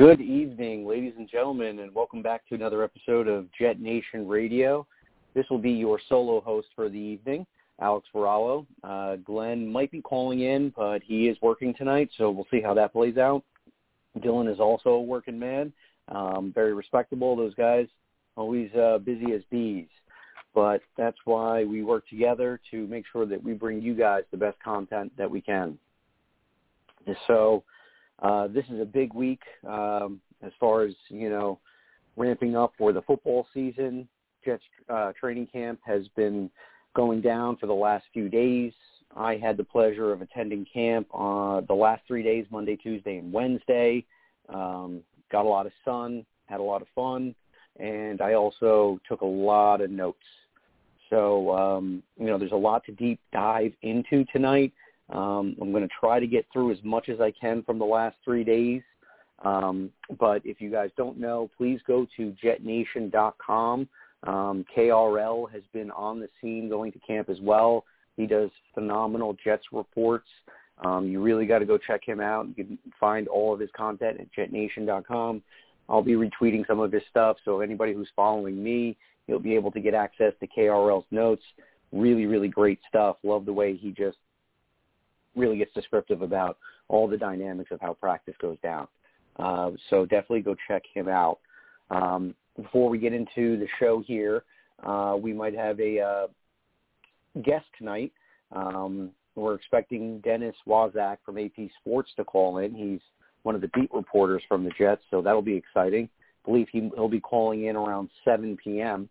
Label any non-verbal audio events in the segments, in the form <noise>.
Good evening, ladies and gentlemen, and welcome back to another episode of Jet Nation Radio. This will be your solo host for the evening, Alex Varallo. Uh, Glenn might be calling in, but he is working tonight, so we'll see how that plays out. Dylan is also a working man, um, very respectable. Those guys always uh, busy as bees, but that's why we work together to make sure that we bring you guys the best content that we can. So uh, this is a big week um, as far as you know ramping up for the football season. Jets uh, training camp has been going down for the last few days. I had the pleasure of attending camp uh, the last three days, Monday, Tuesday, and Wednesday. Um, got a lot of sun, had a lot of fun, and I also took a lot of notes. So, um, you know, there's a lot to deep dive into tonight. Um, I'm going to try to get through as much as I can from the last three days. Um, but if you guys don't know, please go to jetnation.com. Um, KRL has been on the scene going to camp as well. He does phenomenal Jets reports. Um, you really got to go check him out. You can find all of his content at jetnation.com. I'll be retweeting some of his stuff, so anybody who's following me, you'll be able to get access to KRL's notes. Really, really great stuff. Love the way he just really gets descriptive about all the dynamics of how practice goes down. Uh, so definitely go check him out. Um, before we get into the show here, uh, we might have a uh, guest tonight. Um, we're expecting Dennis Waszak from AP Sports to call in. He's one of the beat reporters from the Jets, so that'll be exciting. I believe he, he'll be calling in around 7 p.m.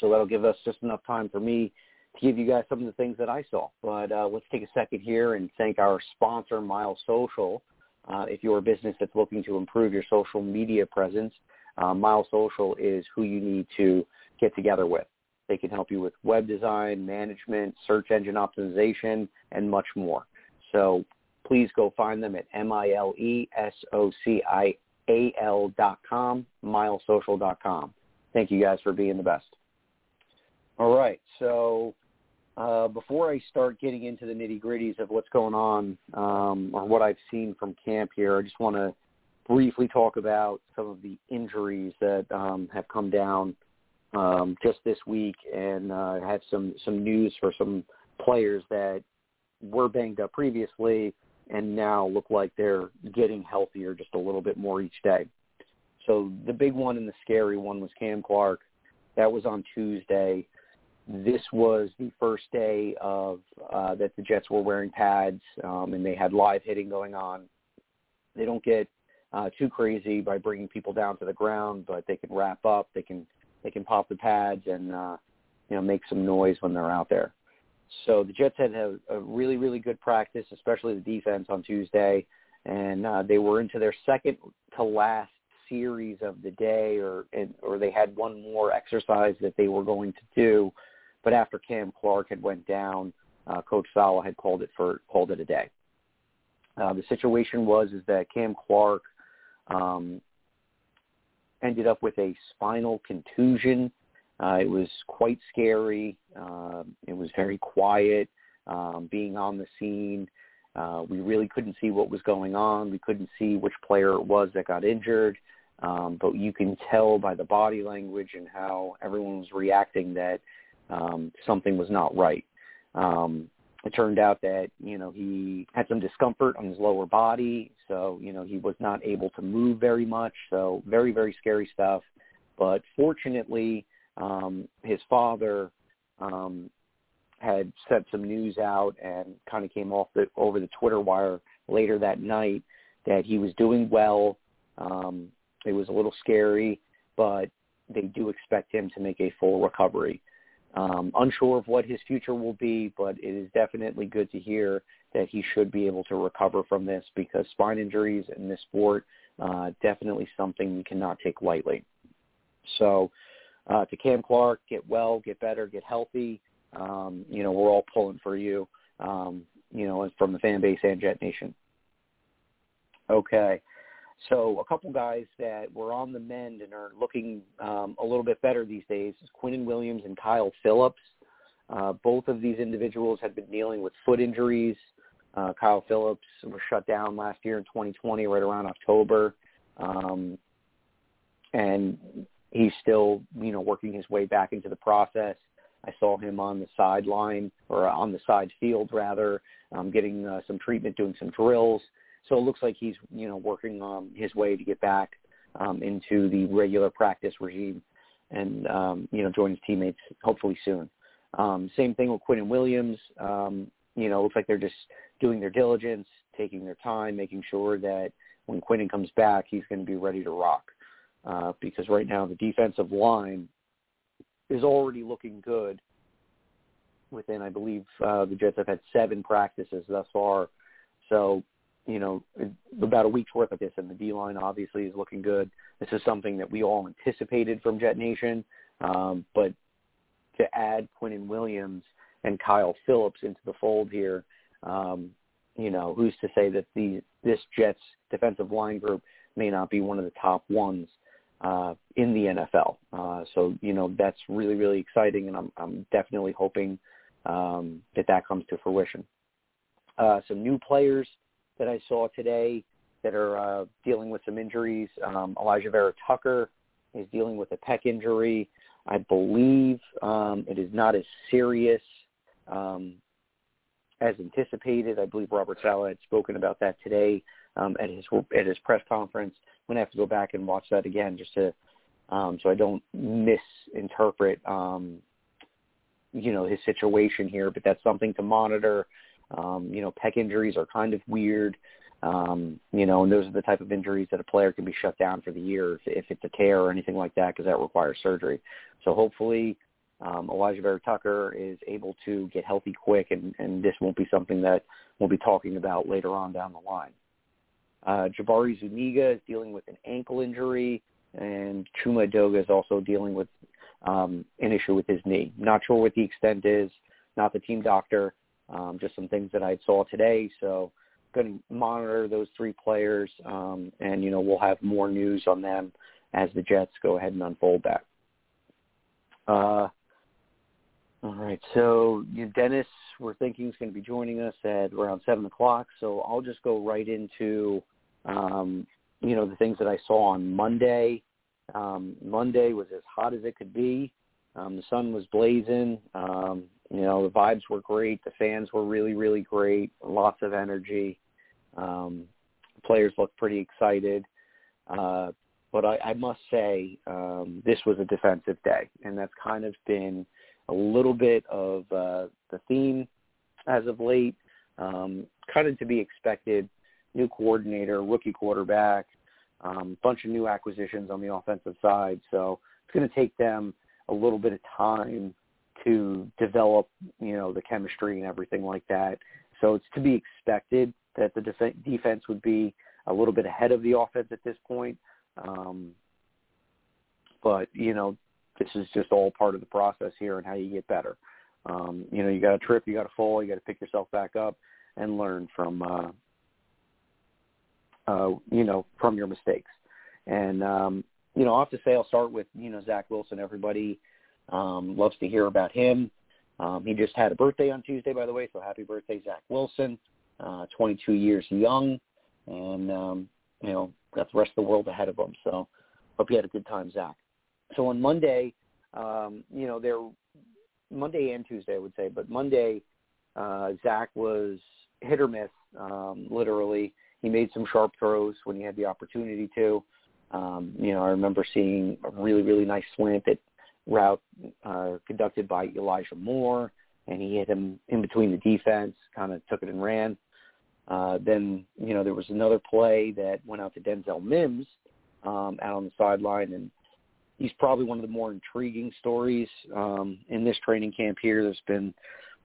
So that'll give us just enough time for me to give you guys some of the things that I saw. But uh, let's take a second here and thank our sponsor, Mile Social. Uh, if you're a business that's looking to improve your social media presence, uh, Mile Social is who you need to get together with. They can help you with web design, management, search engine optimization, and much more. So please go find them at M-I-L-E-S-O-C-I-A-L dot com, milesocial dot com. Thank you guys for being the best. All right, so uh, before I start getting into the nitty gritties of what's going on um, or what I've seen from camp here, I just want to briefly talk about some of the injuries that um, have come down um, just this week, and uh, have some some news for some players that were banged up previously and now look like they're getting healthier just a little bit more each day. So the big one and the scary one was Cam Clark. That was on Tuesday this was the first day of uh, that the Jets were wearing pads um, and they had live hitting going on. They don't get uh, too crazy by bringing people down to the ground, but they can wrap up. They can they can pop the pads and uh, you know make some noise when they're out there. So the Jets had a, a really really good practice, especially the defense on Tuesday, and uh, they were into their second to last series of the day, or or they had one more exercise that they were going to do but after Cam Clark had went down, uh, Coach Saleh had called it for called it a day. Uh, the situation was is that Cam Clark um, ended up with a spinal contusion. Uh, it was quite scary. Uh, it was very quiet. Um, being on the scene, uh, we really couldn't see what was going on. We couldn't see which player it was that got injured. Um, but you can tell by the body language and how everyone was reacting that um, something was not right. Um, it turned out that you know he had some discomfort on his lower body, so you know he was not able to move very much. So very very scary stuff. But fortunately, um, his father um, had sent some news out and kind of came off the over the Twitter wire later that night that he was doing well. Um, it was a little scary, but they do expect him to make a full recovery. Um, unsure of what his future will be, but it is definitely good to hear that he should be able to recover from this because spine injuries in this sport uh, definitely something you cannot take lightly. So uh, to Cam Clark, get well, get better, get healthy. Um, you know, we're all pulling for you, um, you know, from the fan base and Jet Nation. Okay. So a couple guys that were on the mend and are looking um, a little bit better these days is Quinnen Williams and Kyle Phillips. Uh, both of these individuals had been dealing with foot injuries. Uh, Kyle Phillips was shut down last year in 2020, right around October, um, and he's still, you know, working his way back into the process. I saw him on the sideline or on the side field rather, um, getting uh, some treatment, doing some drills. So it looks like he's, you know, working um, his way to get back um, into the regular practice regime and, um, you know, join his teammates hopefully soon. Um, same thing with Quinnen Williams. Um, you know, looks like they're just doing their diligence, taking their time, making sure that when Quinnen comes back, he's going to be ready to rock. Uh, because right now the defensive line is already looking good. Within, I believe, uh, the Jets have had seven practices thus far. So you know, about a week's worth of this, and the D line obviously is looking good. This is something that we all anticipated from Jet Nation, um, but to add Quinnen Williams and Kyle Phillips into the fold here, um, you know, who's to say that the this Jets defensive line group may not be one of the top ones uh, in the NFL? Uh, so you know, that's really really exciting, and I'm I'm definitely hoping um, that that comes to fruition. Uh, some new players that I saw today that are uh, dealing with some injuries. Um, Alijah Vera Tucker is dealing with a pec injury. I believe um, it is not as serious um, as anticipated. I believe Robert Saleh had spoken about that today um, at his at his press conference. I'm gonna have to go back and watch that again just to um, so I don't misinterpret um, you know his situation here. But that's something to monitor. Um, you know, pec injuries are kind of weird. Um, you know, and those are the type of injuries that a player can be shut down for the year if, if it's a tear or anything like that because that requires surgery. So hopefully um, Alijah Vera Tucker is able to get healthy quick, and, and this won't be something that we'll be talking about later on down the line. Uh, Jabari Zuniga is dealing with an ankle injury, and Chuma Edoga is also dealing with um, an issue with his knee. Not sure what the extent is. Not the team doctor. Um, just some things that I saw today. So going to monitor those three players, um, and you know we'll have more news on them as the Jets go ahead and unfold that. Uh, all right, so you Dennis, we're thinking is going to be joining us at around seven o'clock. So I'll just go right into um, you know the things that I saw on Monday. Um, Monday was as hot as it could be. Um, the sun was blazing. Um, you know, the vibes were great. The fans were really, really great. Lots of energy. Um, players looked pretty excited. Uh, but I, I must say, um, this was a defensive day, and that's kind of been a little bit of uh, the theme as of late. Um, kind of to be expected. New coordinator, rookie quarterback, um, bunch of new acquisitions on the offensive side. So it's going to take them a little bit of time to develop, you know, the chemistry and everything like that. So it's to be expected that the def- defense would be a little bit ahead of the offense at this point. Um, but you know, this is just all part of the process here and how you get better. Um, you know, you got to trip, you got to fall, you got to pick yourself back up and learn from, uh, uh, you know, from your mistakes. And um, you know, I have to say, I'll start with you know Zach Wilson. Everybody um, loves to hear about him. Um, he just had a birthday on Tuesday, by the way, so happy birthday, Zach Wilson. Uh, 22 years young, and um, you know got the rest of the world ahead of him. So hope you had a good time, Zach. So on Monday, um, you know, there Monday and Tuesday, I would say, but Monday, uh, Zach was hit or miss, um, literally. He made some sharp throws when he had the opportunity to. Um, you know, I remember seeing a really, really nice slant that route uh, conducted by Elijah Moore, and he hit him in between the defense, kind of took it and ran. Uh, then, you know, there was another play that went out to Denzel Mims um, out on the sideline, and he's probably one of the more intriguing stories um, in this training camp here. There's been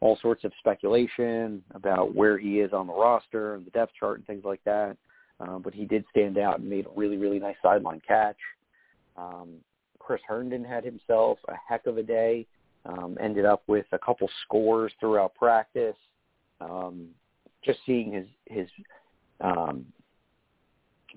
all sorts of speculation about where he is on the roster and the depth chart and things like that. Uh, but he did stand out and made a really, really nice sideline catch. Um, Chris Herndon had himself a heck of a day. Um, ended up with a couple scores throughout practice. Um, just seeing his his um,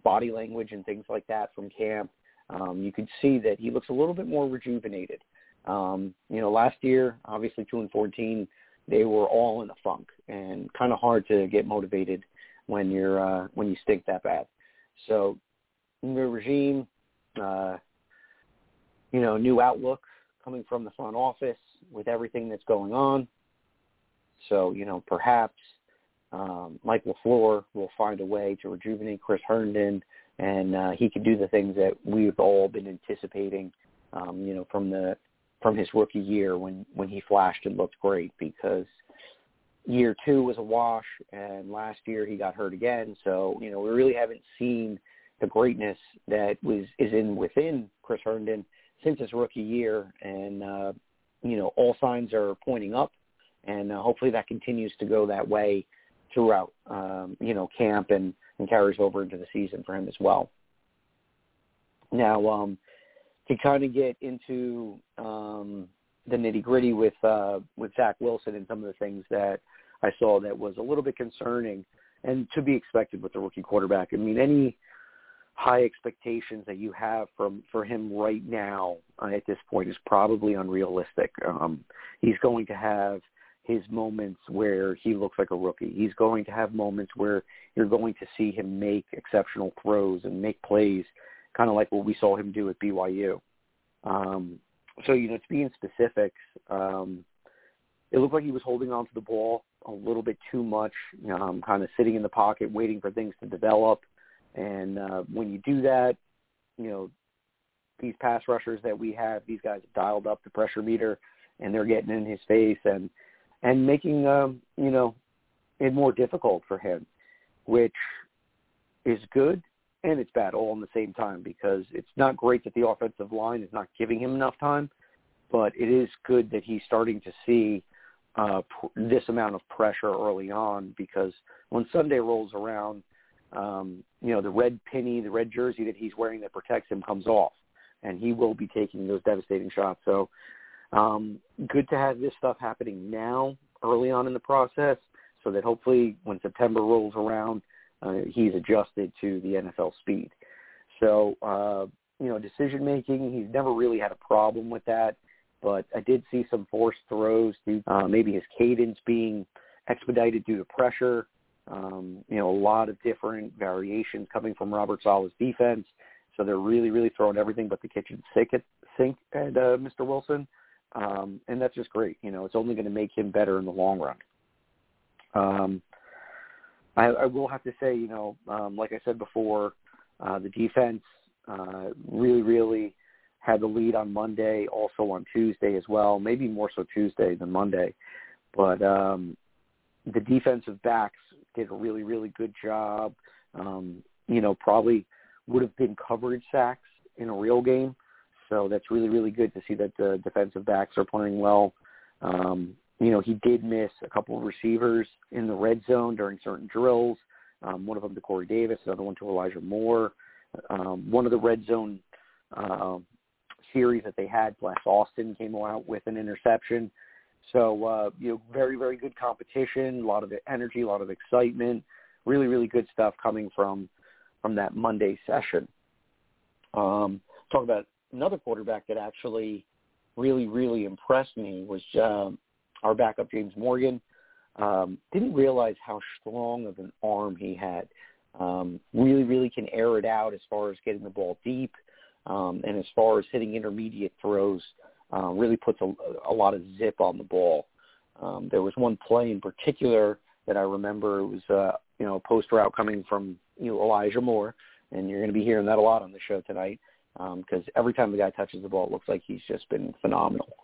body language and things like that from camp, um, you could see that he looks a little bit more rejuvenated. Um, you know, last year, obviously two and fourteen, they were all in a funk and kind of hard to get motivated when you're uh, when you stink that bad. So, new regime, uh, you know, new outlook coming from the front office with everything that's going on. So, you know, perhaps um, Mike LaFleur will find a way to rejuvenate Chris Herndon, and uh, he can do the things that we've all been anticipating, um, you know, from the from his rookie year when when he flashed and looked great. Because year two was a wash, and last year he got hurt again. So, you know, we really haven't seen the greatness that was is in within Chris Herndon since his rookie year, and uh, you know, all signs are pointing up, and uh, hopefully that continues to go that way throughout, um, you know, camp and, and carries over into the season for him as well. Now, um, to kind of get into um, the nitty gritty with uh, with Zach Wilson and some of the things that I saw that was a little bit concerning and to be expected with the rookie quarterback. I mean, any high expectations that you have from for him right now uh, at this point is probably unrealistic. Um, he's going to have his moments where he looks like a rookie. He's going to have moments where you're going to see him make exceptional throws and make plays, kind of like what we saw him do at BYU. Um, so, you know, to be in specifics, um, it looked like he was holding on to the ball a little bit too much, um, kind of sitting in the pocket, waiting for things to develop. And uh, when you do that, you know, these pass rushers that we have, these guys have dialed up the pressure meter, and they're getting in his face and and making um, you know it more difficult for him, which is good and it's bad all in the same time because it's not great that the offensive line is not giving him enough time, but it is good that he's starting to see uh, pr- this amount of pressure early on because when Sunday rolls around, um, you know, the red penny, the red jersey that he's wearing that protects him comes off, and he will be taking those devastating shots. So um, good to have this stuff happening now, early on in the process, so that hopefully when September rolls around, uh, he's adjusted to the NFL speed. So, uh, you know, decision making, he's never really had a problem with that, but I did see some forced throws due uh, maybe his cadence being expedited due to pressure. Um, you know, a lot of different variations coming from Robert Saleh's defense. So they're really, really throwing everything but the kitchen sink at, sink at uh, Mr. Wilson. Um, and that's just great. You know, it's only going to make him better in the long run. Um, I, I will have to say, you know, um, like I said before, uh, the defense uh, really, really had the lead on Monday, also on Tuesday as well. Maybe more so Tuesday than Monday, but um, the defensive backs did a really, really good job. Um, you know, probably would have been coverage sacks in a real game. So that's really, really good to see that the defensive backs are playing well. Um, you know, he did miss a couple of receivers in the red zone during certain drills. Um, one of them to Corey Davis, another one to Elijah Moore. Um, one of the red zone uh, series that they had, Bless Austin came out with an interception. So, uh, you know, very, very good competition, a lot of energy, a lot of excitement, really, really good stuff coming from from that Monday session. Um, talk about another quarterback that actually really, really impressed me was um, our backup James Morgan. Um, didn't realize how strong of an arm he had. Um, really, really can air it out as far as getting the ball deep, um, and as far as hitting intermediate throws, really puts a, a lot of zip on the ball. Um, there was one play in particular that I remember. It was uh, you know a post route coming from you know Elijah Moore, and you're going to be hearing that a lot on the show tonight because um, every time the guy touches the ball, it looks like he's just been phenomenal.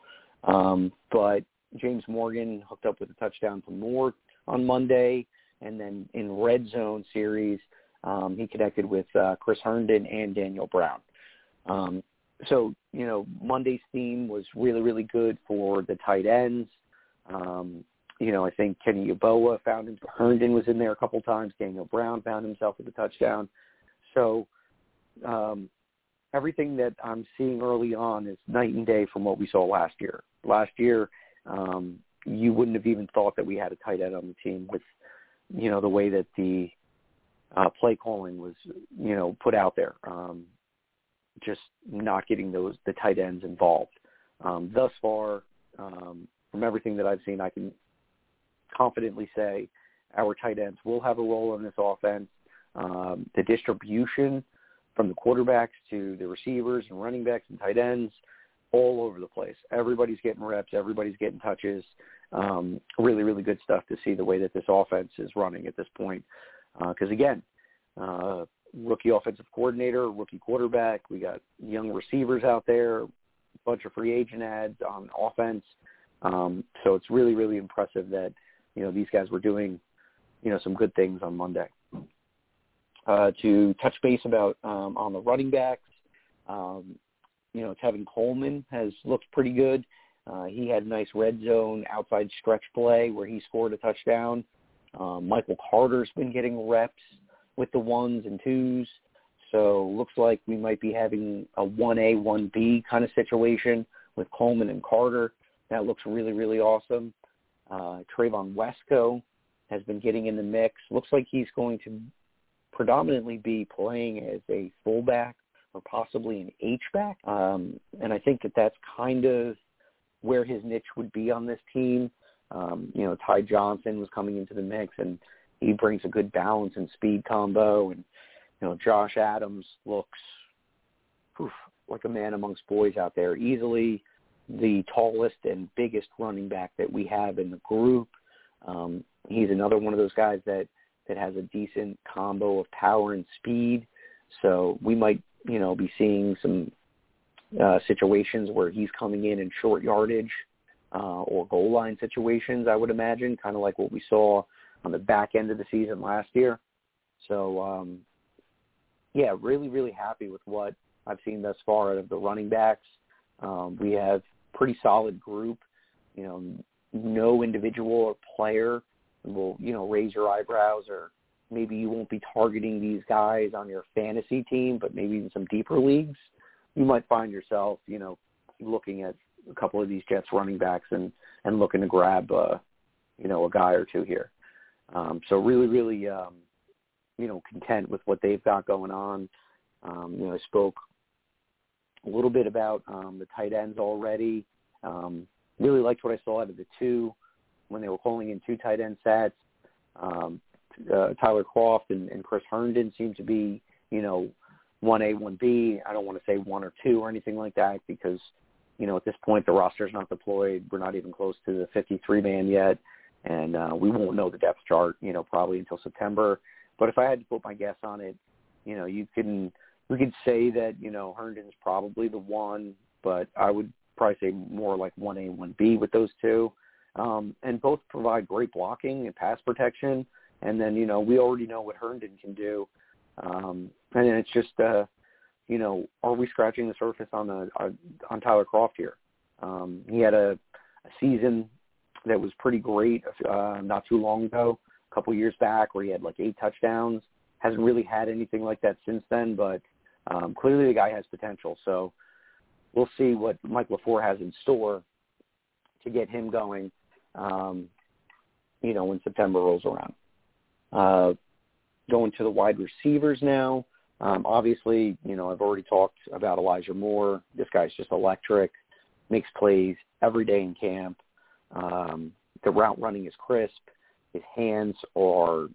Um, but James Morgan hooked up with a touchdown from Moore on Monday, and then in red zone series, um, he connected with uh, Chris Herndon and Daniel Brown. Um, so you know Monday's theme was really really good for the tight ends. Um, you know I think Kenny Yeboah found him. Herndon was in there a couple times. Daniel Brown found himself with a touchdown. So um, everything that I'm seeing early on is night and day from what we saw last year. Last year, um, you wouldn't have even thought that we had a tight end on the team with you know the way that the uh, play calling was you know put out there. Um, just not getting those the tight ends involved. Um, thus far, um, from everything that I've seen, I can confidently say our tight ends will have a role in this offense. Um, the distribution from the quarterbacks to the receivers and running backs and tight ends, all over the place. Everybody's getting reps. Everybody's getting touches. Um, really, really good stuff to see the way that this offense is running at this point. Because uh, again, uh, rookie offensive coordinator, rookie quarterback. We got young receivers out there, a bunch of free agent ads on offense. Um, so it's really, really impressive that you know these guys were doing you know some good things on Monday. Uh, to touch base about um, on the running backs, um, you know Tevin Coleman has looked pretty good. Uh, he had a nice red zone outside stretch play where he scored a touchdown. Um, Michael Carter's been getting reps with the ones and twos. So looks like we might be having a 1A, 1B kind of situation with Coleman and Carter. That looks really, really awesome. Uh, Trevon Wesco has been getting in the mix. Looks like he's going to predominantly be playing as a fullback or possibly an H-back. Um, and I think that that's kind of where his niche would be on this team. Um, you know, Ty Johnson was coming into the mix, and he brings a good balance and speed combo. And you know, Josh Adams looks oof, like a man amongst boys out there. Easily the tallest and biggest running back that we have in the group. Um, he's another one of those guys that that has a decent combo of power and speed. So we might, you know, be seeing some uh, situations where he's coming in in short yardage uh, or goal line situations. I would imagine, kind of like what we saw on the back end of the season last year. So, um, yeah, really, really happy with what I've seen thus far out of the running backs. Um, we have pretty solid group. You know, no individual or player will, you know, raise your eyebrows or maybe you won't be targeting these guys on your fantasy team, but maybe in some deeper leagues, you might find yourself, you know, looking at a couple of these Jets running backs and and looking to grab, uh, you know, a guy or two here. Um, so really, really, um, you know, content with what they've got going on. Um, you know, I spoke a little bit about um, the tight ends already. Um, really liked what I saw out of the two when they were calling in two tight end sets. Um, uh, Tyler Kroft and, and Chris Herndon seem to be, you know, one A, one B. I don't want to say one or two or anything like that because, you know, at this point the roster's not deployed. We're not even close to the 53 man yet and uh, we won't know the depth chart, you know, probably until September. But if I had to put my guess on it, you know, you can we could say that you know Herndon's probably the one, but I would probably say more like one A, and one B with those two, um, and both provide great blocking and pass protection. And then you know we already know what Herndon can do, um, and then it's just uh, you know are we scratching the surface on the uh, on Tyler Kroft here? Um, he had a, a season that was pretty great uh, not too long ago, a couple years back, where he had like eight touchdowns. Hasn't really had anything like that since then, but um, clearly the guy has potential. So we'll see what Mike LaFleur has in store to get him going. Um, you know, when September rolls around. Uh, going to the wide receivers now. Um, obviously, you know, I've already talked about Elijah Moore. This guy's just electric, makes plays every day in camp. Um, the route running is crisp. His hands are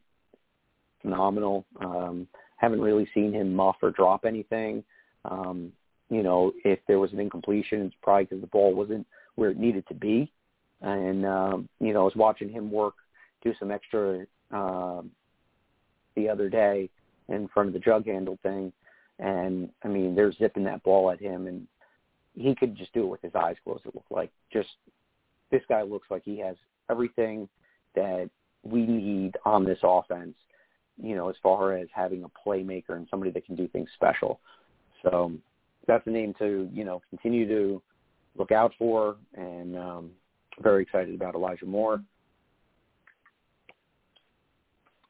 phenomenal. Um, haven't really seen him muff or drop anything. Um, you know, if there was an incompletion, it's probably because the ball wasn't where it needed to be. And um, you know, I was watching him work, do some extra um, the other day in front of the jug handle thing, and I mean, they're zipping that ball at him, and he could just do it with his eyes closed. It looked like just this guy looks like he has everything that we need on this offense, you know, as far as having a playmaker and somebody that can do things special. So that's a name to you know continue to look out for, and um, very excited about Elijah Moore.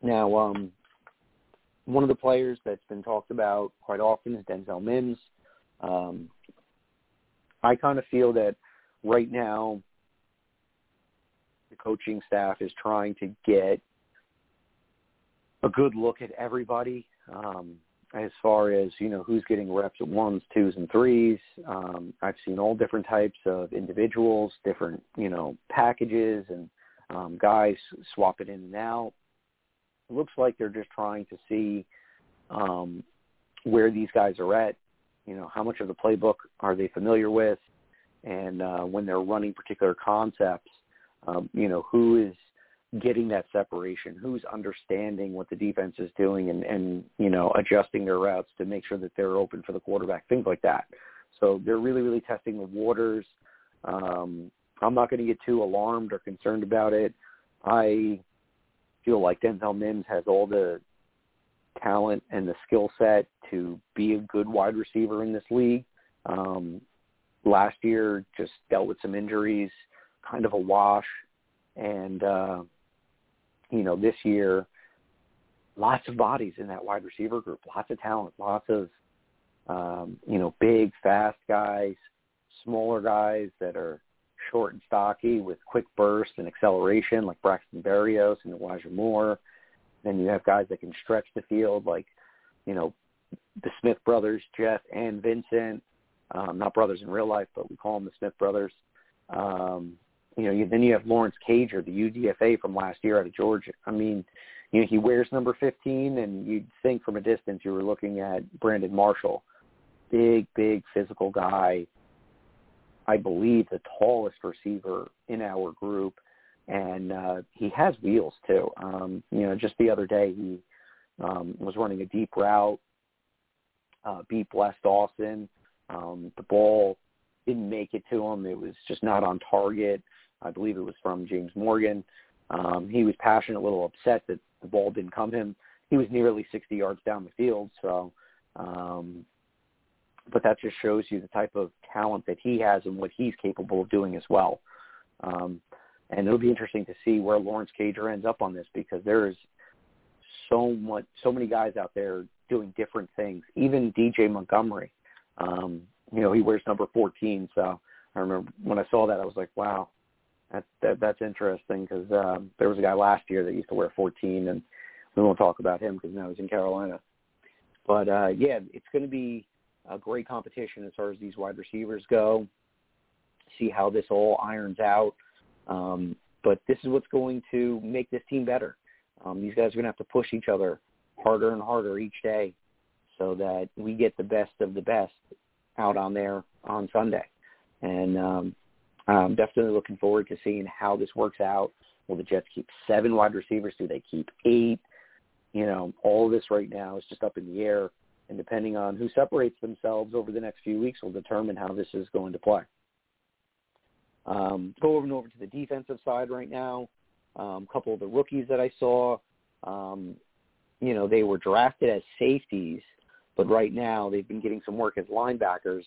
Now, um, one of the players that's been talked about quite often is Denzel Mims. Um, I kind of feel that right now coaching staff is trying to get a good look at everybody um, as far as you know who's getting reps at ones, twos, and threes. Um, I've seen all different types of individuals, different you know packages, and um, guys swap it in and out. It looks like they're just trying to see um, where these guys are at. You know, how much of the playbook are they familiar with, and uh, when they're running particular concepts, um, you know, who is getting that separation, who's understanding what the defense is doing and, and, you know, adjusting their routes to make sure that they're open for the quarterback, things like that. So they're really, really testing the waters. Um, I'm not going to get too alarmed or concerned about it. I feel like Denzel Mims has all the talent and the skill set to be a good wide receiver in this league. Um, last year just dealt with some injuries, kind of a wash. And, uh, you know, this year, lots of bodies in that wide receiver group, lots of talent, lots of, um, you know, big, fast guys, smaller guys that are short and stocky with quick bursts and acceleration like Braxton Berrios and Elijah Moore. Then you have guys that can stretch the field like, you know, the Smith brothers, Jeff and Vincent. Um, not brothers in real life, but we call them the Smith brothers. Um, you know, you, then you have Lawrence Cager, the UDFA from last year out of Georgia. I mean, you know, he wears number 15, and you'd think from a distance you were looking at Brandon Marshall, big, big physical guy. I believe the tallest receiver in our group, and uh, he has wheels too. Um, you know, just the other day he um, was running a deep route, uh, beat Bless Austin. Um, the ball didn't make it to him. It was just not on target. I believe it was from James Morgan. Um, he was passionate, a little upset that the ball didn't come him. He was nearly 60 yards down the field, so um, but that just shows you the type of talent that he has and what he's capable of doing as well. Um, and it'll be interesting to see where Lawrence Cager ends up on this because there is so much, so many guys out there doing different things. Even DJ Montgomery, um, you know, he wears number 14. So I remember when I saw that, I was like, wow, that, that that's interesting because um, there was a guy last year that used to wear 14, and we won't talk about him because now he's in Carolina. But uh, yeah, it's going to be a great competition as far as these wide receivers go. See how this all irons out. Um, but this is what's going to make this team better. Um, these guys are going to have to push each other harder and harder each day so that we get the best of the best out on there on Sunday. And um, I'm definitely looking forward to seeing how this works out. Will the Jets keep seven wide receivers? Do they keep eight? You know, all of this right now is just up in the air. And depending on who separates themselves over the next few weeks will determine how this is going to play. Um, go over and over to the defensive side right now. A um, couple of the rookies that I saw, um, you know, they were drafted as safeties, but right now they've been getting some work as linebackers,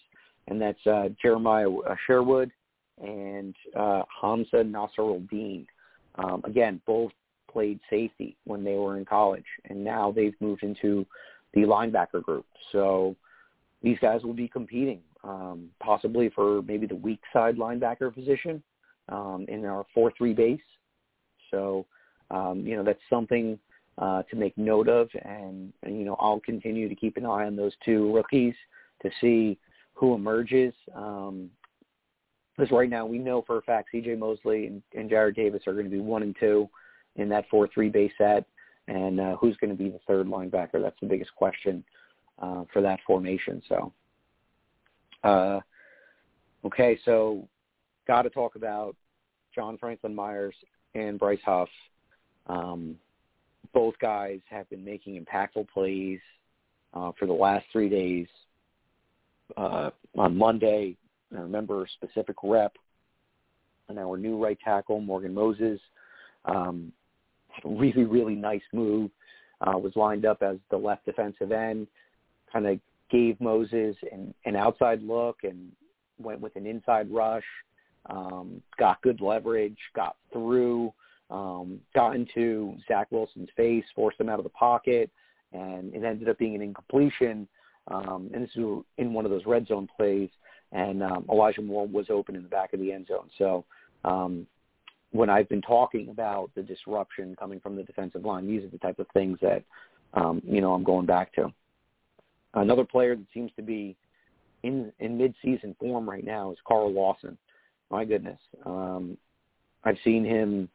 and that's uh, Jeremiah Sherwood and uh, Hamsah Nasirildeen. Um, again, both played safety when they were in college, and now they've moved into the linebacker group. So these guys will be competing, um, possibly for maybe the weak side linebacker position um, in our 4-3 base. So, um, you know, that's something uh, to make note of, and, and, you know, I'll continue to keep an eye on those two rookies to see who emerges. Um, because right now we know for a fact C.J. Mosley and, and Jarrad Davis are going to be one and two in that four-three base set, and uh, who's going to be the third linebacker? That's the biggest question uh, for that formation. So, uh, okay, so got to talk about John Franklin Myers and Bryce Huff. Um, both guys have been making impactful plays uh, for the last three days. Uh, on Monday, I remember specific rep and our new right tackle, Morgan Moses. Um, really, really nice move. Uh, was lined up as the left defensive end, kind of gave Moses an, an outside look and went with an inside rush, um, got good leverage, got through, um, got into Zach Wilson's face, forced him out of the pocket, and it ended up being an incompletion. Um, and this is in one of those red zone plays, and um, Elijah Moore was open in the back of the end zone. So um, when I've been talking about the disruption coming from the defensive line, these are the type of things that um, you know I'm going back to. Another player that seems to be in in mid-season form right now is Carl Lawson. My goodness, um, I've seen him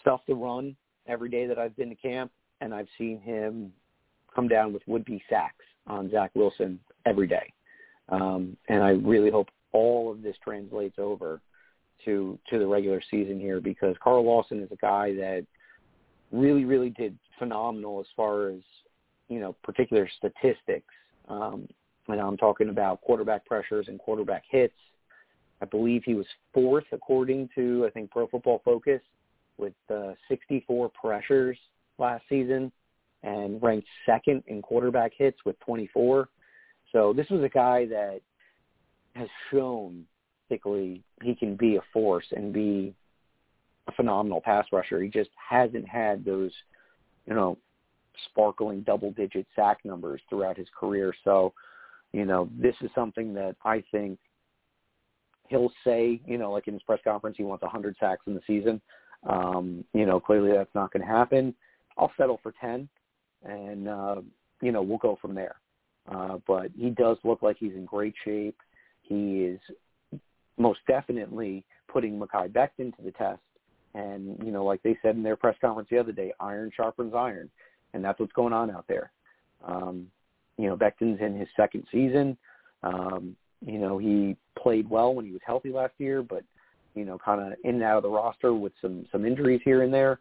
stuff the run every day that I've been to camp, and I've seen him come down with would-be sacks on Zach Wilson every day. Um, and I really hope all of this translates over to to the regular season here because Carl Lawson is a guy that really, really did phenomenal as far as you know particular statistics. Um, and I'm talking about quarterback pressures and quarterback hits. I believe he was fourth according to I think Pro Football Focus with uh, 64 pressures last season and ranked second in quarterback hits with 24. So this was a guy that has shown particularly he can be a force and be a phenomenal pass rusher. He just hasn't had those, you know, sparkling double digit sack numbers throughout his career. So, you know, this is something that I think he'll say, you know, like in his press conference, he wants 100 sacks in the season. Um, you know, clearly that's not going to happen. I'll settle for 10 and, uh, you know, we'll go from there. Uh, but he does look like he's in great shape. He is most definitely putting Mekhi Becton to the test. And, you know, like they said in their press conference the other day, iron sharpens iron. And that's what's going on out there. Um, you know, Becton's in his second season. Um, you know, he played well when he was healthy last year, but, you know, kind of in and out of the roster with some, some injuries here and there.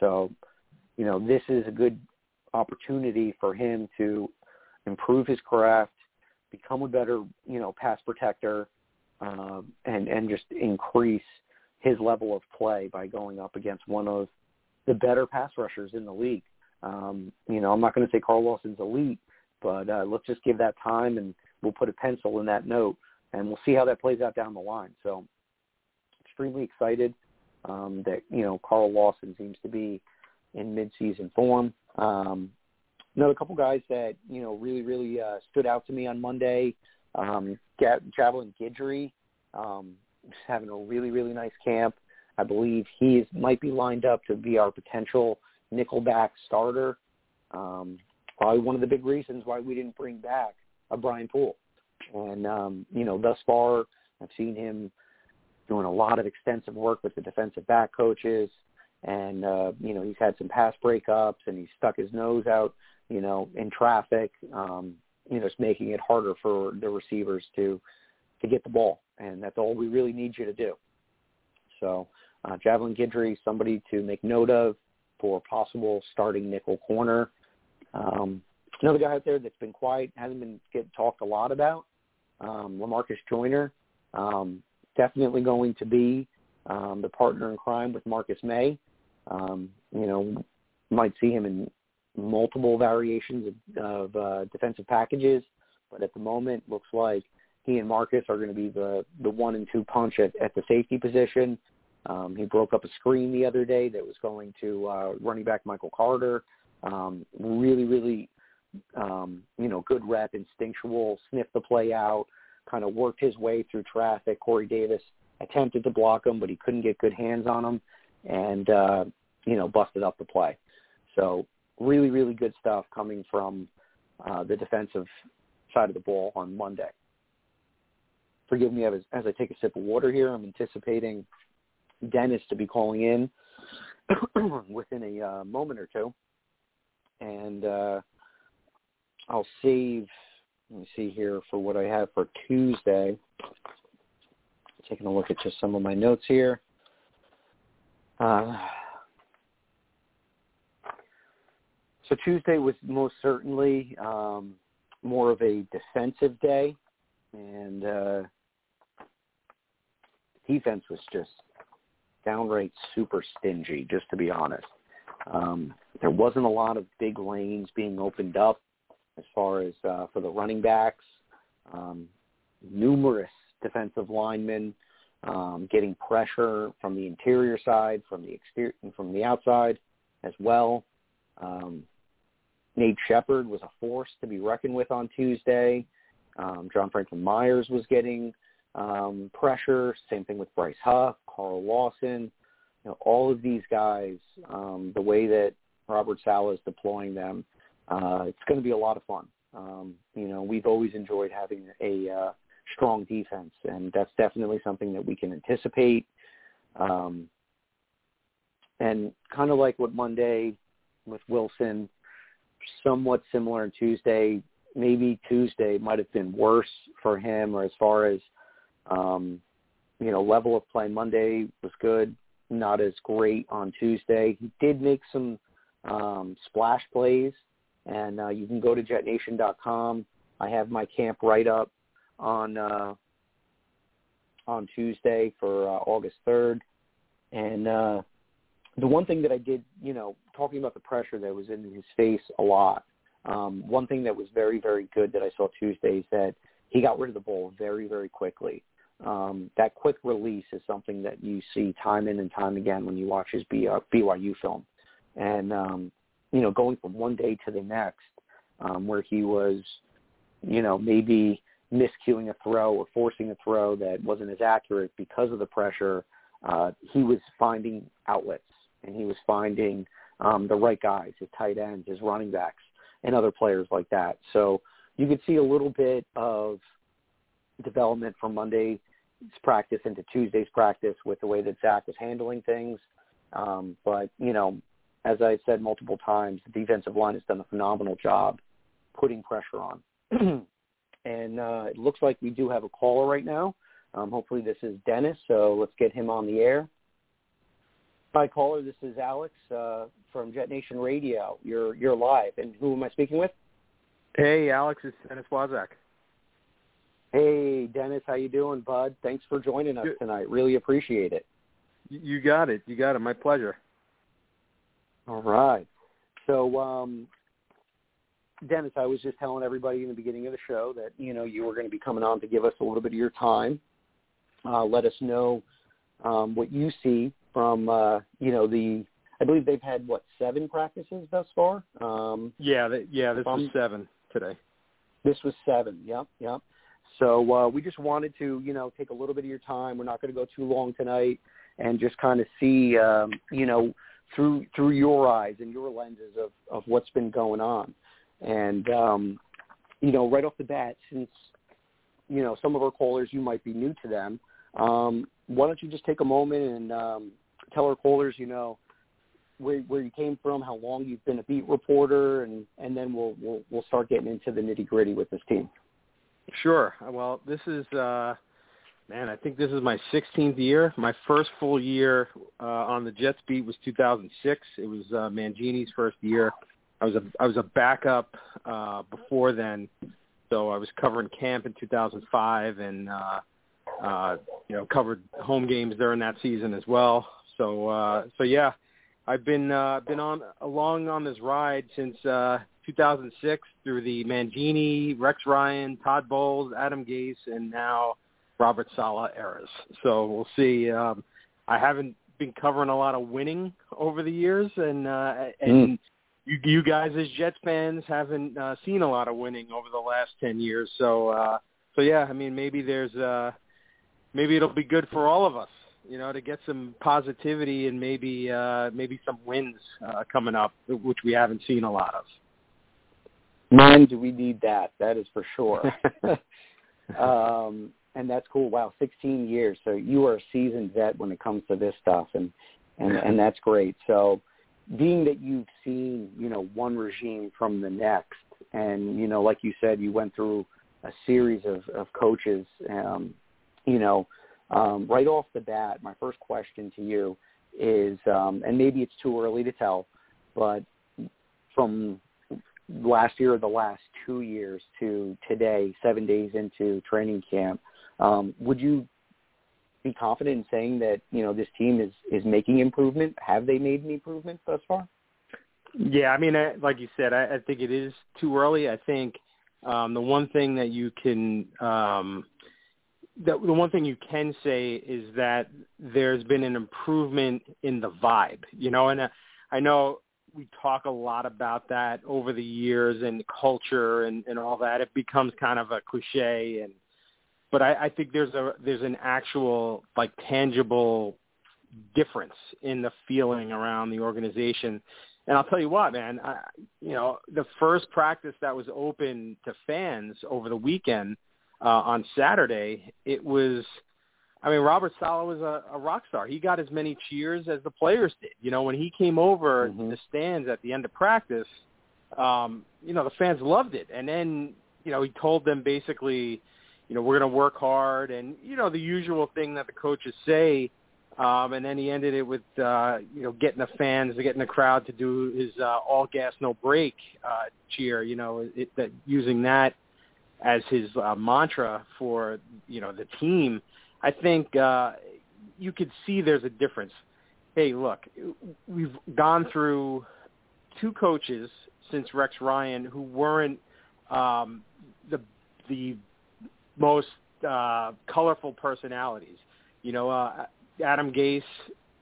So, you know, this is a good opportunity for him to improve his craft, become a better, you know, pass protector, uh, and and just increase his level of play by going up against one of the better pass rushers in the league. Um, you know, I'm not going to say Carl Lawson's elite, but uh, let's just give that time and we'll put a pencil in that note and we'll see how that plays out down the line. So extremely excited um, that, you know, Carl Lawson seems to be in mid-season form. Um, another couple guys that, you know, really, really uh, stood out to me on Monday um, Javelin Guidry, um, having a really, really nice camp. I believe he is, might be lined up to be our potential nickelback starter. Um, probably one of the big reasons why we didn't bring back a Brian Poole. And, um, you know, thus far, I've seen him doing a lot of extensive work with the defensive back coaches. And, uh, you know, he's had some pass breakups and he's stuck his nose out, you know, in traffic. Um, you know, it's making it harder for the receivers to to get the ball, and that's all we really need you to do. So, uh, Javelin Guidry, somebody to make note of for possible starting nickel corner. Um, another guy out there that's been quiet, hasn't been get talked a lot about, um, Lamarcus Joyner, um, definitely going to be um, the partner in crime with Marcus Maye. Um, you know, might see him in multiple variations of, of uh, defensive packages, but at the moment looks like he and Marcus are going to be the the one and two punch at, at the safety position. Um, he broke up a screen the other day that was going to uh, running back Michael Carter. Um, really, really, um, you know, good rep, instinctual, sniffed the play out, kind of worked his way through traffic. Corey Davis attempted to block him, but he couldn't get good hands on him, and uh, you know, busted up the play. So really, really good stuff coming from uh, the defensive side of the ball on Monday. Forgive me as, as I take a sip of water here. I'm anticipating Dennis to be calling in <clears throat> within a uh, moment or two, and uh, I'll save. Let me see here for what I have for Tuesday. Taking a look at just some of my notes here. Uh, So Tuesday was most certainly um, more of a defensive day, and uh, defense was just downright super stingy, just to be honest. Um, there wasn't a lot of big lanes being opened up as far as uh, for the running backs, um, numerous defensive linemen um, getting pressure from the interior side, from the exterior, from the outside as well. Um, Nate Shepherd was a force to be reckoned with on Tuesday. Um, John Franklin Myers was getting um, pressure. Same thing with Bryce Huff, Carl Lawson. You know, all of these guys, um, the way that Robert Saleh is deploying them, uh, it's going to be a lot of fun. Um, you know, we've always enjoyed having a uh, strong defense, and that's definitely something that we can anticipate. Um, and kind of like what Monday with Wilson, somewhat similar on Tuesday. Maybe Tuesday might have been worse for him, or as far as um, you know, level of play. Monday was good, not as great on Tuesday. He did make some um, splash plays, and uh, you can go to JetNation.com. I have my camp write up on uh, on Tuesday for uh, August third, and uh, the one thing that I did, you know, talking about the pressure that was in his face a lot. Um, one thing that was very, very good that I saw Tuesday is that he got rid of the ball very, very quickly. Um, that quick release is something that you see time in and time again when you watch his BYU film. And, um, you know, going from one day to the next, um, where he was, you know, maybe miscuing a throw or forcing a throw that wasn't as accurate because of the pressure, uh, he was finding outlets and he was finding um, the right guys, his tight ends, his running backs, and other players like that. So you could see a little bit of development from Monday's practice into Tuesday's practice with the way that Zach was handling things. Um, but, you know, as I said multiple times, the defensive line has done a phenomenal job putting pressure on. <clears throat> and uh, it looks like we do have a caller right now. Um, hopefully this is Dennis, so let's get him on the air. Hi, caller. This is Alex uh, from Jet Nation Radio. You're you're live, and who am I speaking with? Hey, Alex. It's Dennis Waszak. Hey, Dennis. How you doing, bud? Thanks for joining us tonight. Really appreciate it. You got it. You got it. My pleasure. All right. So, um, Dennis, I was just telling everybody in the beginning of the show that you know you were going to be coming on to give us a little bit of your time. Uh, let us know um, what you see from uh, you know the I believe they've had what seven practices thus far. Um, yeah, they, yeah, this was seven today. This was seven. Yep, yep. So uh, we just wanted to you know take a little bit of your time. We're not going to go too long tonight, and just kind of see um, you know through through your eyes and your lenses of of what's been going on, and um, you know right off the bat since you know some of our callers you might be new to them. Um, why don't you just take a moment and um, tell our callers, you know, where where you came from, how long you've been a beat reporter, and and then we'll we'll we'll start getting into the nitty gritty with this team. Sure. Well, this is uh, man, I think this is my 16th year. My first full year uh, on the Jets beat was 2006. It was uh, Mangini's first year. I was a I was a backup uh, before then, so I was covering camp in 2005 and. Uh, uh, you know, covered home games during that season as well. So, uh, so yeah, I've been uh, been on along on this ride since uh, 2006 through the Mangini, Rex Ryan, Todd Bowles, Adam Gase, and now Robert Saleh eras. So we'll see. Um, I haven't been covering a lot of winning over the years, and uh, and mm. you, you guys as Jets fans haven't uh, seen a lot of winning over the last 10 years. So, uh, so yeah, I mean maybe there's uh, maybe it'll be good for all of us, you know, to get some positivity and maybe uh, maybe some wins uh, coming up, which we haven't seen a lot of. Man, do we need that? That is for sure. <laughs> <laughs> um, and that's cool. Wow, 16 years. So you are a seasoned vet when it comes to this stuff, and and and that's great. So, being that you've seen, you know, one regime from the next, and you know, like you said, you went through a series of of coaches. Um, you know, um, right off the bat, my first question to you is, um, and maybe it's too early to tell, but from last year or the last two years to today, seven days into training camp, um, would you be confident in saying that you know this team is is making improvement? Have they made any improvement thus far? Yeah, I mean, I, like you said, I, I think it is too early. I think um, the one thing that you can um, the, the one thing you can say is that there's been an improvement in the vibe, you know, and uh, I know we talk a lot about that over the years and culture and, and all that. It becomes kind of a cliche and but I, I think there's a there's an actual like tangible difference in the feeling around the organization. And I'll tell you what, man, I, you know, the first practice that was open to fans over the weekend uh, on Saturday, it was I mean, Robert Saleh was a, a rock star. He got as many cheers as the players did. You know, when he came over Mhm. the stands at the end of practice, um, you know, the fans loved it. And then, you know, he told them basically, you know, we're going to work hard and, you know, the usual thing that the coaches say. Um, and then he ended it with, uh, you know, getting the fans, getting the crowd to do his uh, all gas, no brake uh, cheer, you know, it, that using that as his uh, mantra for, you know, the team. I think uh, you could see there's a difference. Hey, look, we've gone through two coaches since Rex Ryan who weren't um, the the most uh, colorful personalities. You know, uh, Adam Gase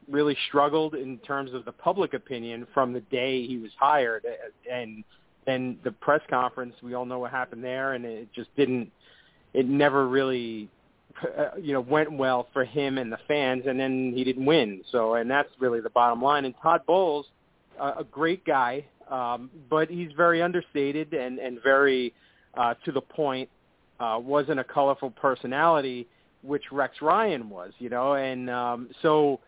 really struggled in terms of the public opinion from the day he was hired, and and the press conference. We all know what happened there, and it just didn't. It never really uh, you know went well for him and the fans and then he didn't win so and that's really the bottom line and Todd Bowles uh, a great guy um but he's very understated and and very uh to the point uh wasn't a colorful personality which Rex Ryan was you know and um so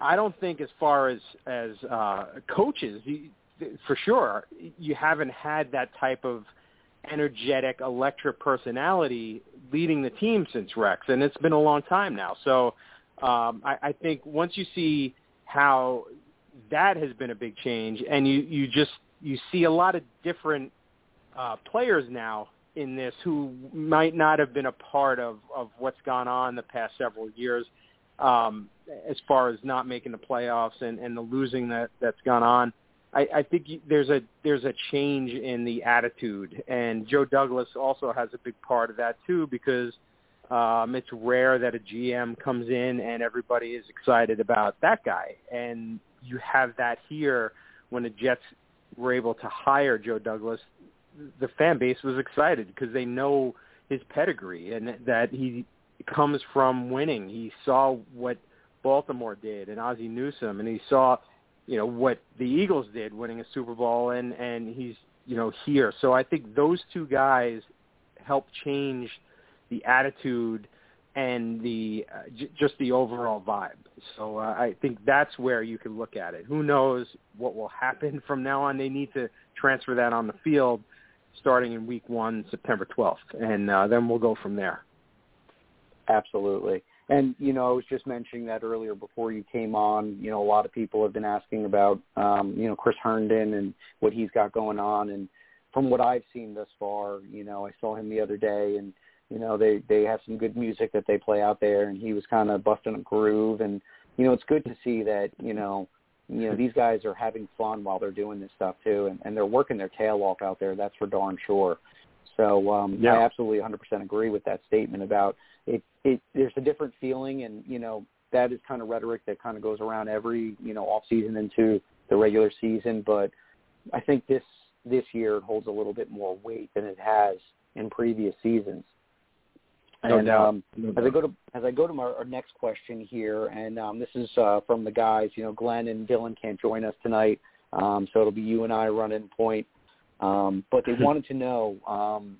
I don't think as far as as uh coaches he, for sure you haven't had that type of energetic, electric personality leading the team since Rex, and it's been a long time now. So um, I, I think once you see how that has been a big change, and you you just you see a lot of different uh, players now in this who might not have been a part of of what's gone on the past several years. Um, as far as not making the playoffs and, and the losing that that's gone on, I, I think there's a there's a change in the attitude, and Joe Douglas also has a big part of that too because um, it's rare that a GM comes in and everybody is excited about that guy, and you have that here when the Jets were able to hire Joe Douglas. The fan base was excited because they know his pedigree and that he comes from winning. He saw what Baltimore did and Ozzie Newsome, and he saw you know what the Eagles did, winning a Super Bowl, and and he's you know here. So I think those two guys help change the attitude and the uh, j- just the overall vibe. So uh, I think that's where you can look at it. Who knows what will happen <laughs> from now on? They need to transfer that on the field starting in week one, September 12th, and uh, then we'll go from there. Absolutely. And you know, I was just mentioning that earlier before you came on. You know, a lot of people have been asking about um, you know Chris Herndon and what he's got going on. And from what I've seen thus far, you know, I saw him the other day, and you know they they have some good music that they play out there, and he was kind of busting a groove. And you know, it's good to see that you know you know these guys are having fun while they're doing this stuff too, and, and they're working their tail off out there. That's for darn sure. So um, Yeah. I absolutely 100% agree with that statement about it, it. There's a different feeling, and you know that is kind of rhetoric that kind of goes around every you know off season into the regular season. But I think this this year holds a little bit more weight than it has in previous seasons. No and doubt. um, No as I go to as I go to my, our next question here, and um, this is uh, from the guys. You know, Glenn and Dylan can't join us tonight, um, so it'll be you and I running point. Um, but they <laughs> wanted to know um,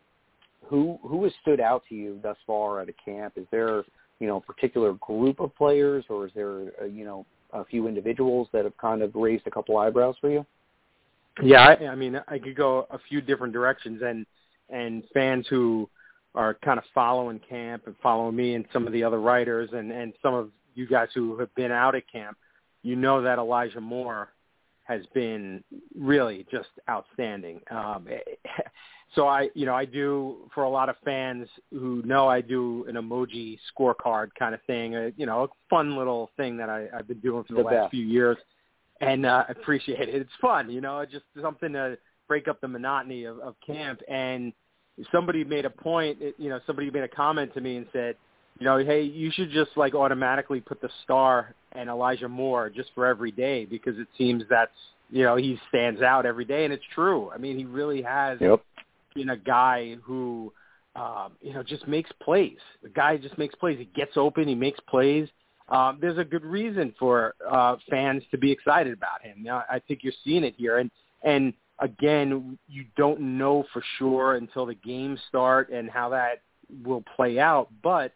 who who has stood out to you thus far at a camp. Is there you know a particular group of players, or is there uh, you know a few individuals that have kind of raised a couple eyebrows for you? Yeah, I, I mean, I could go a few different directions, and and fans who are kind of following camp and following me and some of the other writers and and some of you guys who have been out at camp, you know that Elijah Moore has been really just outstanding. Um, <laughs> so I, you know, I do for a lot of fans who know I do an emoji scorecard kind of thing, a, you know, a fun little thing that I, I've been doing for the, The last best. few years. and uh, appreciate it. It's fun, you know, just something to break up the monotony of, of camp. And somebody made a point, you know, somebody made a comment to me and said, you know, hey, you should just like automatically put the star and Elijah Moore just for every day because it seems that's you know he stands out every day, and it's true. I mean, he really has yep. been a guy who um, you know just makes plays. The guy just makes plays. He gets open. He makes plays. Um, there's a good reason for uh, fans to be excited about him. You know, I think you're seeing it here, and and again, you don't know for sure until the games start and how that will play out. But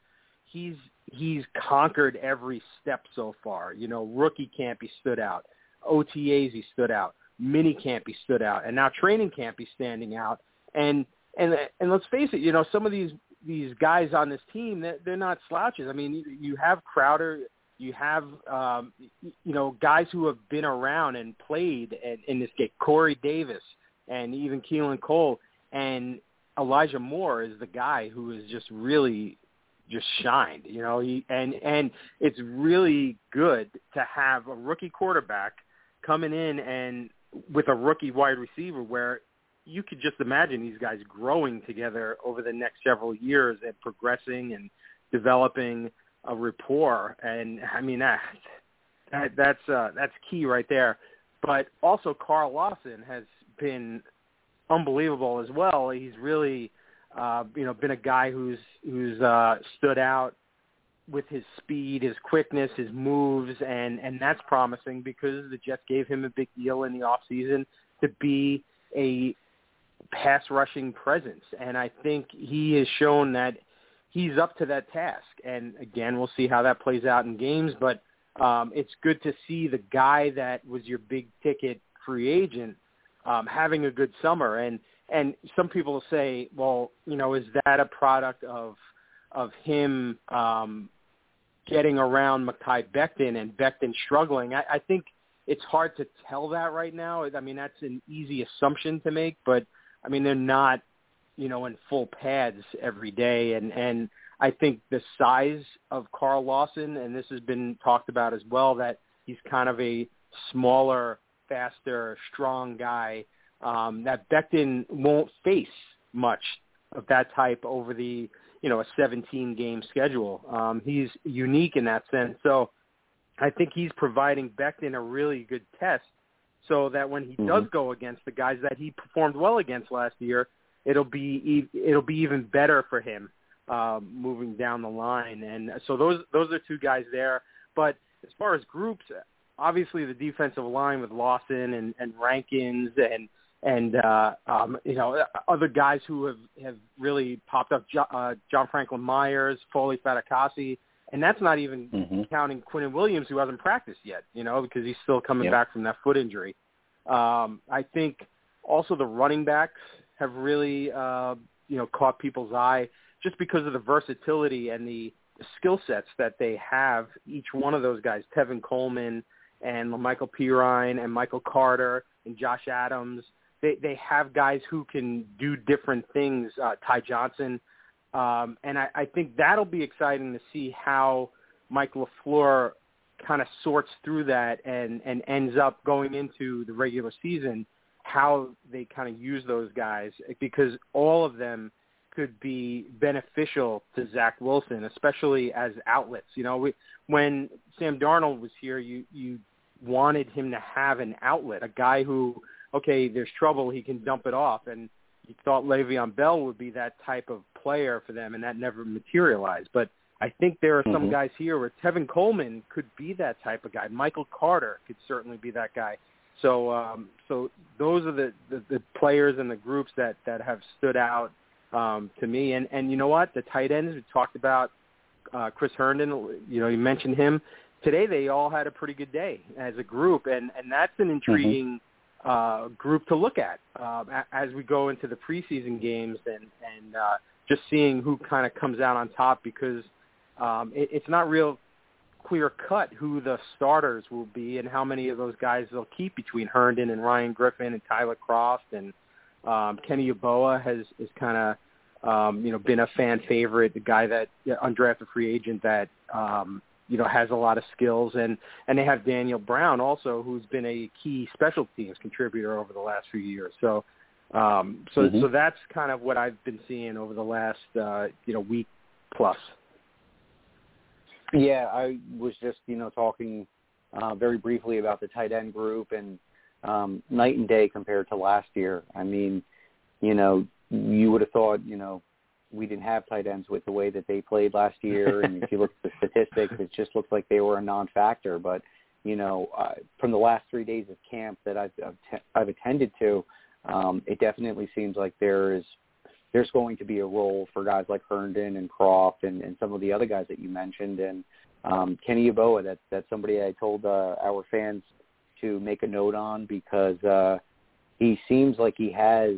he's he's conquered every step so far. You know, rookie camp he stood out, OTAs he stood out, mini camp he stood out, and now training camp he's standing out. And and and let's face it, you know, some of these these guys on this team they're, they're not slouches. I mean, you have Crowder, you have um, you know guys who have been around and played in, in this game, Corey Davis, and even Keelan Cole, and Elijah Moore is the guy who is just really just shined, you know, he, and and it's really good to have a rookie quarterback coming in and with a rookie wide receiver where you could just imagine these guys growing together over the next several years and progressing and developing a rapport and I mean that that that's uh that's key right there. But also Carl Lawson has been unbelievable as well. He's really uh, you know, been a guy who's who's uh, stood out with his speed, his quickness, his moves, and and that's promising because the Jets gave him a big deal in the off season to be a pass rushing presence, and I think he has shown that he's up to that task. And again, we'll see how that plays out in games, but um, it's good to see the guy that was your big ticket free agent um, having a good summer. And and some people say, well, you know, is that a product of of him um, getting around Mekhi Becton and Becton struggling? I, I think it's hard to tell that right now. I mean, that's an easy assumption to make, but I mean, they're not, you know, in full pads every day, and and I think the size of Carl Lawson, and this has been talked about as well, that he's kind of a smaller, faster, strong guy um, that Becton won't face much of that type over the you know a 17 game schedule. Um, he's unique in that sense. So I think he's providing Becton a really good test so that when he mm-hmm. does go against the guys that he performed well against last year, it'll be it'll be even better for him um, moving down the line. And so those those are two guys there. But as far as groups, obviously the defensive line with Lawson and, and Rankins and and uh, um, you know other guys who have have really popped up. Jo- uh, John Franklin Myers, Foley Fatukasi, and that's not even mm-hmm. counting Quinnen Williams, who hasn't practiced yet. You know, because he's still coming yep. back from that foot injury. Um, I think also the running backs have really uh, you know caught people's eye just because of the versatility and the, the skill sets that they have. Each one of those guys, Tevin Coleman and Michael Perine and Michael Carter and Josh Adams they they have guys who can do different things. Uh, Ty Johnson, um, and I, I think that'll be exciting to see how Mike LaFleur kind of sorts through that and and ends up going into the regular season how they kind of use those guys because all of them could be beneficial to Zach Wilson, especially as outlets. You know, we, when Sam Darnold was here, you you wanted him to have an outlet, a guy who okay, there's trouble, he can dump it off. And you thought Le'Veon Bell would be that type of player for them, and that never materialized. But I think there are some mm-hmm. guys here where Tevin Coleman could be that type of guy. Michael Carter could certainly be that guy. So, um, so those are the, the, the players and the groups that that have stood out um, to me. And and you know what? The tight ends we talked about uh, Chris Herndon. You know, you mentioned him today. They all had a pretty good day as a group, and and that's an intriguing. Mm-hmm uh, group to look at uh, as we go into the preseason games and and uh, just seeing who kind of comes out on top because um, it, it's not real clear cut who the starters will be and how many of those guys they'll keep between Herndon and Ryan Griffin and Tyler Kroft and um, Kenny Yeboah has is kind of um, you know been a fan favorite, the guy that undrafted free agent that um, you know has a lot of skills, and and they have Daniel Brown also, who's been a key special teams contributor over the last few years. So, um, so Mhm. so that's kind of what I've been seeing over the last uh, you know week plus. Yeah, I was just you know talking uh, very briefly about the tight end group and um, night and day compared to last year. I mean, you know, you would have thought you know we didn't have tight ends with the way that they played last year, <laughs> and if you look at the statistics, it just looks like they were a non-factor. But you know, uh, from the last three days of camp that I've I've, te- I've attended to, um, it definitely seems like there is there's going to be a role for guys like Herndon and Kroft and, and some of the other guys that you mentioned. And um, Kenny Yeboah, that, that's somebody I told uh, our fans to make a note on because uh, he seems like he has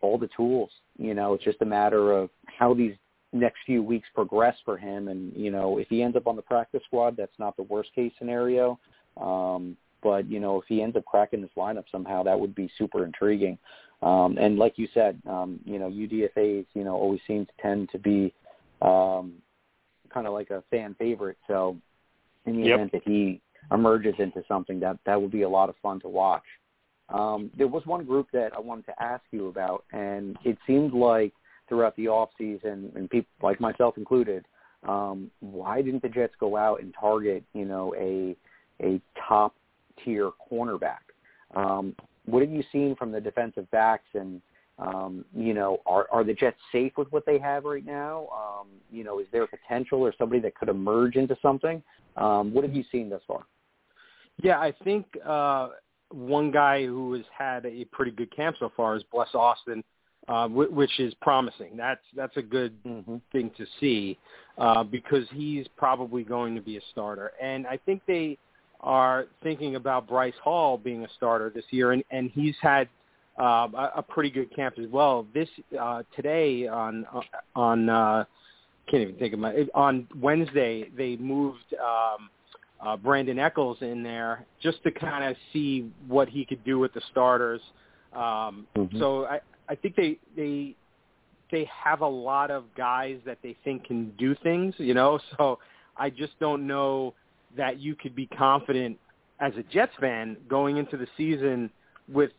all the tools. You know, it's just a matter of how these next few weeks progress for him. And, you know, if he ends up on the practice squad, that's not the worst case scenario. Um, but, you know, if he ends up cracking this lineup somehow, that would be super intriguing. Um, and like you said, um, you know, UDFA's, you know, always seem to tend to be um, kind of like a fan favorite. So in the Yep. event that he emerges into something, that that would be a lot of fun to watch. Um, there was one group that I wanted to ask you about, and it seemed like throughout the off season, and people like myself included, um, why didn't the Jets go out and target, you know, a a top tier cornerback? Um, what have you seen from the defensive backs and um, you know, are are the Jets safe with what they have right now? Um, you know, is there potential or somebody that could emerge into something? Um, what have you seen thus far? Yeah, I think uh, one guy who has had a pretty good camp so far is Bless Austin, uh, wh- which is promising. That's that's a good Mm-hmm. thing to see uh, because he's probably going to be a starter. And I think they are thinking about Bryce Hall being a starter this year, and, and he's had um, a, a pretty good camp as well. This uh, today on on uh, can't even think of my on Wednesday they moved um, uh, Brandin Echols in there just to kind of see what he could do with the starters. Um, Mhm. So I I think they they they have a lot of guys that they think can do things, you know. <laughs> So I just don't know that you could be confident as a Jets fan going into the season with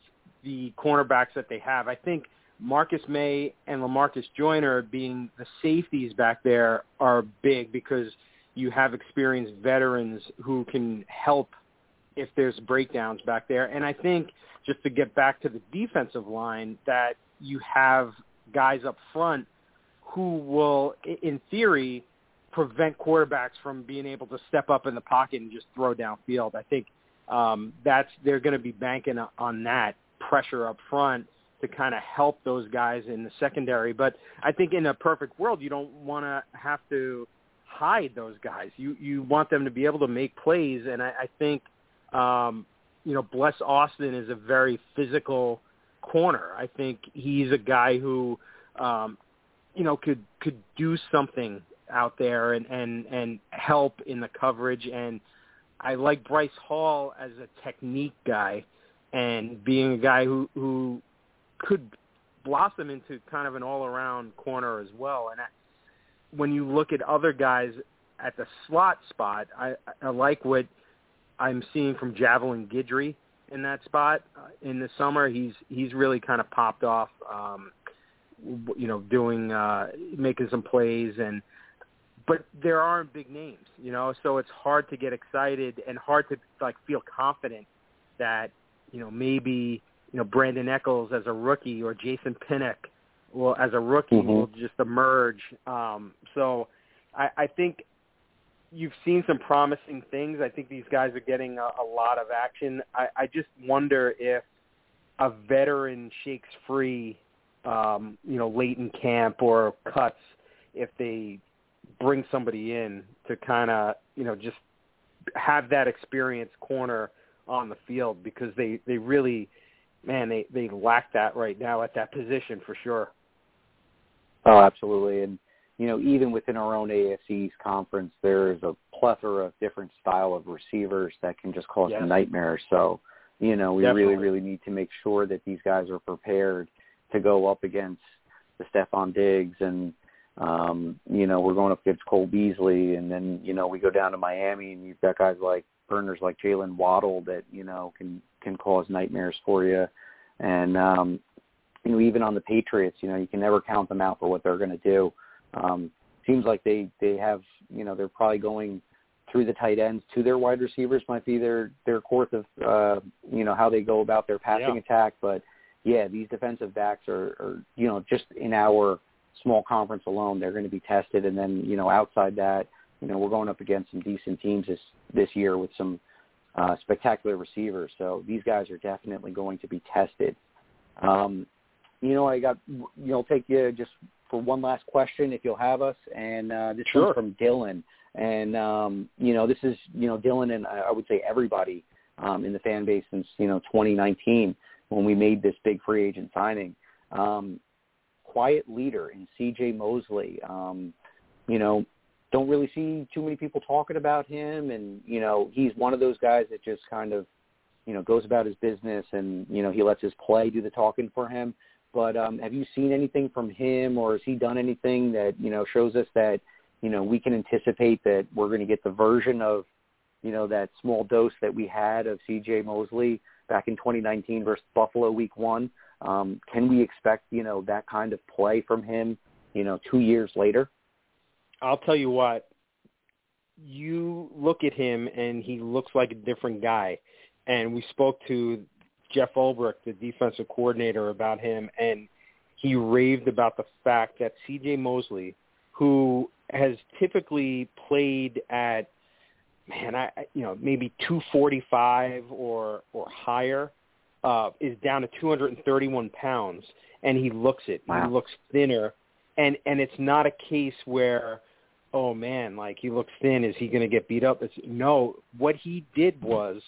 the cornerbacks that they have. I think Marcus Maye and Lamarcus Joyner being the safeties back there are big because you have experienced veterans who can help if there's breakdowns back there. And I think just to get back to the defensive line that you have guys up front who will, in theory, prevent quarterbacks from being able to step up in the pocket and just throw downfield. I think um, that's they're going to be banking on that pressure up front to kind of help those guys in the secondary. But I think in a perfect world, you don't want to have to hide those guys. You you want them to be able to make plays, and I, I think um, you know Bless Austin is a very physical corner. I think he's a guy who um, you know could could do something out there and and and help in the coverage and I like Bryce Hall as a technique guy and being a guy who who could blossom into kind of an all-around corner as well and I, when you look at other guys at the slot spot I I like what I'm seeing from Javelin Guidry in that spot. Uh, in the summer he's he's really kind of popped off um you know doing uh making some plays and but there aren't big names, you know, so it's hard to get excited and hard to like feel confident that, you know, maybe, you know, Brandin Echols as a rookie or Jason Pinnock will as a rookie Mhm. will just emerge. Um so I, I think you've seen some promising things. I think these guys are getting a, a lot of action. I, I just wonder if a veteran shakes free um, you know, late in camp or cuts if they bring somebody in to kind of you know just have that experienced corner on the field because they they really man they they lack that right now at that position for sure Oh, absolutely. And you know, even within our own AFC's conference, there is a plethora of different style of receivers that can just cause Yes. nightmares. So, you know, we Definitely. really, really need to make sure that these guys are prepared to go up against the Stefon Diggs and Um, you know, we're going up against Cole Beasley, and then you know we go down to Miami, and you've got guys like burners like Jaylen Waddle that you know can can cause nightmares for you, and um, you know even on the Patriots, you know you can never count them out for what they're going to do. Um, seems like they they have you know they're probably going through the tight ends to their wide receivers might be their their course of uh, you know how they go about their passing Yeah. attack, but yeah, these defensive backs are, are you know just in our small conference alone, they're going to be tested, and then you know outside that, you know we're going up against some decent teams this this year with some uh, spectacular receivers. So these guys are definitely going to be tested. Um, you know, I got you know take you just for one last question if you'll have us, and uh, this Sure. one's from Dylan, and um, you know this is you know Dylan and I I would say everybody um, in the fan base since you know 2019 when we made this big free agent signing. Um, quiet leader in C.J. Mosley. Um, you know, don't really see too many people talking about him, and you know he's one of those guys that just kind of you know goes about his business, and you know he lets his play do the talking for him. But um, have you seen anything from him, or has he done anything that you know shows us that you know we can anticipate that we're going to get the version of you know that small dose that we had of C.J. Mosley back in 2019 versus Buffalo Week One? Um, can we expect you know that kind of play from him? You know, two years later. I'll tell you what. You look at him, and he looks like a different guy. And we spoke to Jeff Ulbrich, the defensive coordinator, about him, and he raved about the fact that C.J. Mosley, who has typically played at man, I you know maybe 245 or or higher, uh, is down to 231 pounds, and he looks it. Wow. He looks thinner, and and it's not a case where, oh man, like he looks thin. Is he going to get beat up? It's no. What he did was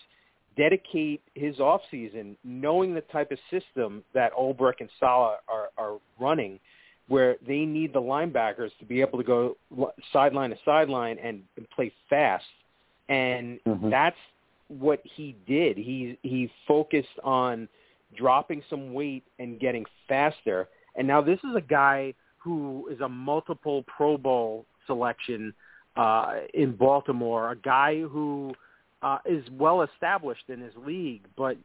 dedicate his off season knowing the type of system that Ulbrich and Saleh are, are running, where they need the linebackers to be able to go li- sideline to sideline and, and play fast, and Mhm. that's what he did. He he focused on dropping some weight and getting faster. And now this is a guy who is a multiple Pro Bowl selection uh, in Baltimore, a guy who uh, is well established in his league, but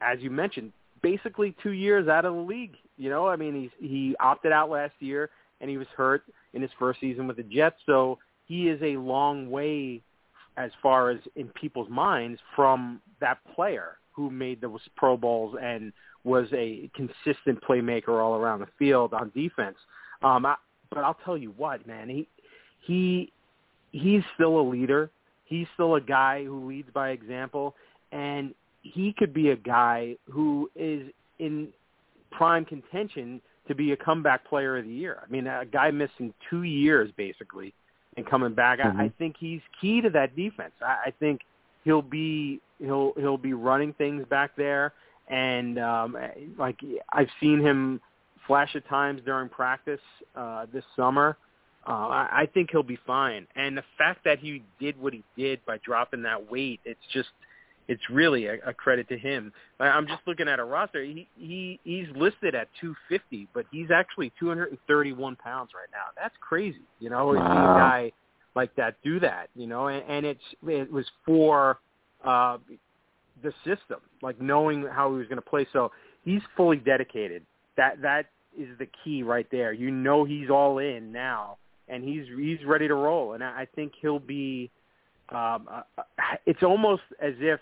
as you mentioned, basically two years out of the league. You know, I mean, he's he opted out last year and he was hurt in his first season with the Jets, so he is a long way as far as in people's minds from that player who made those Pro Bowls and was a consistent playmaker all around the field on defense. Um, I, but I'll tell you what, man, he he he's still a leader. He's still a guy who leads by example, and he could be a guy who is in prime contention to be a comeback player of the year. I mean, a guy missing two years basically and coming back. I, I Mhm. think he's key to that defense. I, I think he'll be he'll he'll be running things back there, and um, like I've seen him flash at times during practice uh, this summer. Uh, I, I think he'll be fine. And the fact that he did what he did by dropping that weight, it's just it's really a, a credit to him. I- I'm just looking at a roster. He he he's listed at 250, but he's actually 231 pounds right now. That's crazy. You know, to see a guy like that do that. You know, and, and it's it was for uh, the system, like knowing how he was going to play. So he's fully dedicated. That that is the key right there. You know he's all in now, and he's he's ready to roll. And I I think he'll be. Um, uh, uh, it's almost as if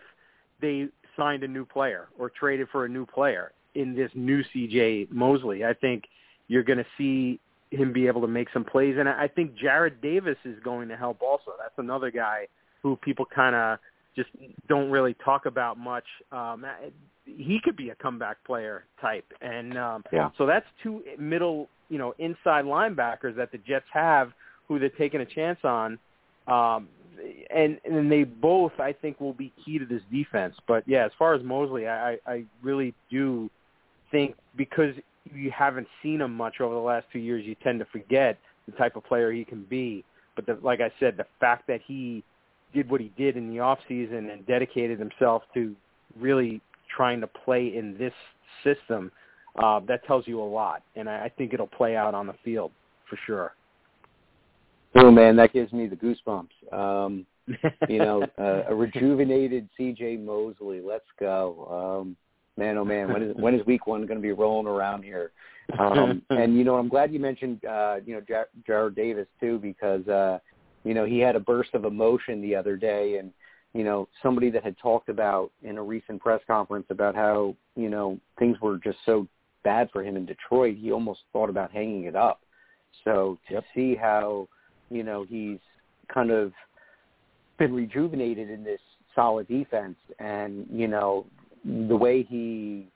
they signed a new player or traded for a new player in this new CJ Mosley. I think you're going to see him be able to make some plays, and I I think Jarrad Davis is going to help also. That's another guy who people kind of just don't really talk about much. Um, he could be a comeback player type, and um, Yeah. so that's two middle, you know, inside linebackers that the Jets have who they're taking a chance on. Um, and and they both, I think, will be key to this defense. But yeah, as far as Mosley, I, I really do think because you haven't seen him much over the last two years, you tend to forget the type of player he can be. But the, like I said, the fact that he did what he did in the off season and dedicated himself to really trying to play in this system, uh, that tells you a lot. And I, I think it'll play out on the field for sure. Oh man, that gives me the goosebumps. Um, <laughs> you know, uh, a rejuvenated C.J. Mosley. Let's go. Um, man, oh man, when is when is Week One going to be rolling around here? Um, <laughs> and you know, I'm glad you mentioned uh, you know Jar- Jarrad Davis too, because uh, you know he had a burst of emotion the other day, and you know somebody that had talked about in a recent press conference about how you know things were just so bad for him in Detroit, he almost thought about hanging it up. So to Yep. see how you know he's kind of been rejuvenated in this solid defense, and you know the way he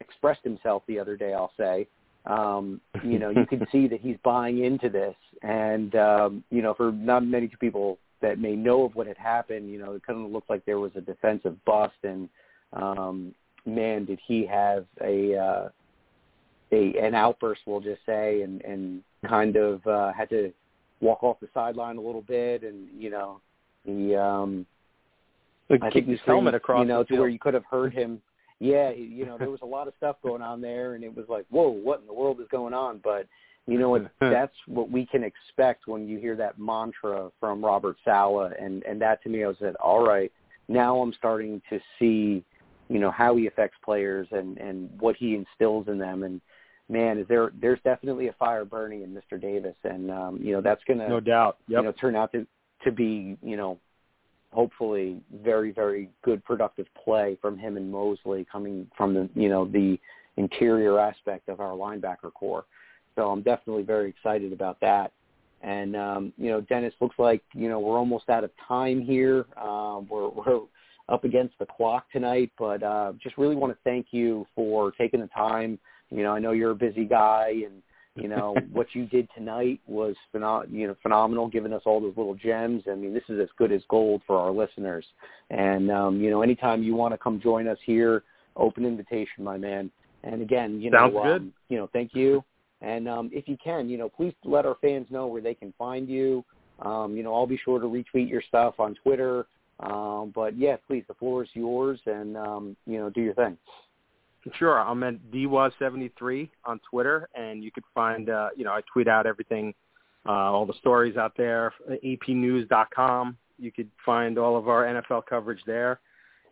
expressed himself the other day, I'll say, um, you know, you can <laughs> see that he's buying into this. And, um, you know, for not many people that may know of what had happened, you know, it kind of looked like there was a defensive bust and, um, man, did he have a, uh, a, an outburst, we'll just say, and, and kind of, uh, had to walk off the sideline a little bit. And, you know, he, um, I think kicked his helmet across you know, to where you could have heard him. Yeah, you know, there was a lot of stuff going on there, and it was like, whoa, what in the world is going on? But you know what? <laughs> That's what we can expect when you hear that mantra from Robert Saleh, and and that to me, I was said, all right, now I'm starting to see, you know, how he affects players and and what he instills in them, and man, is there there's definitely a fire burning in Mr. Davis, and um, you know that's gonna No doubt. Yep. you know turn out to to be you know hopefully very very good productive play from him and Mosley coming from the you know the interior aspect of our linebacker core. So I'm definitely very excited about that. And um, you know, Dennis looks like you know we're almost out of time here. Um, we're we're up against the clock tonight, but uh, just really want to thank you for taking the time. You know, I know you're a busy guy, and you know <laughs> what you did tonight was phenom- you know phenomenal, giving us all those little gems. I mean, this is as good as gold for our listeners. And um, you know, anytime you want to come join us here, open invitation, my man. And again, you know, Sounds um, good. you know, thank you. And um, if you can, you know, please let our fans know where they can find you. Um, you know, I'll be sure to retweet your stuff on Twitter. Um, but yeah, please, the floor is yours, and um, you know, do your thing. Sure. I'm at DWAS73 on Twitter, and you could find, uh, you know, I tweet out everything, uh, all the stories out there, apnews.com. You could find all of our NFL coverage there.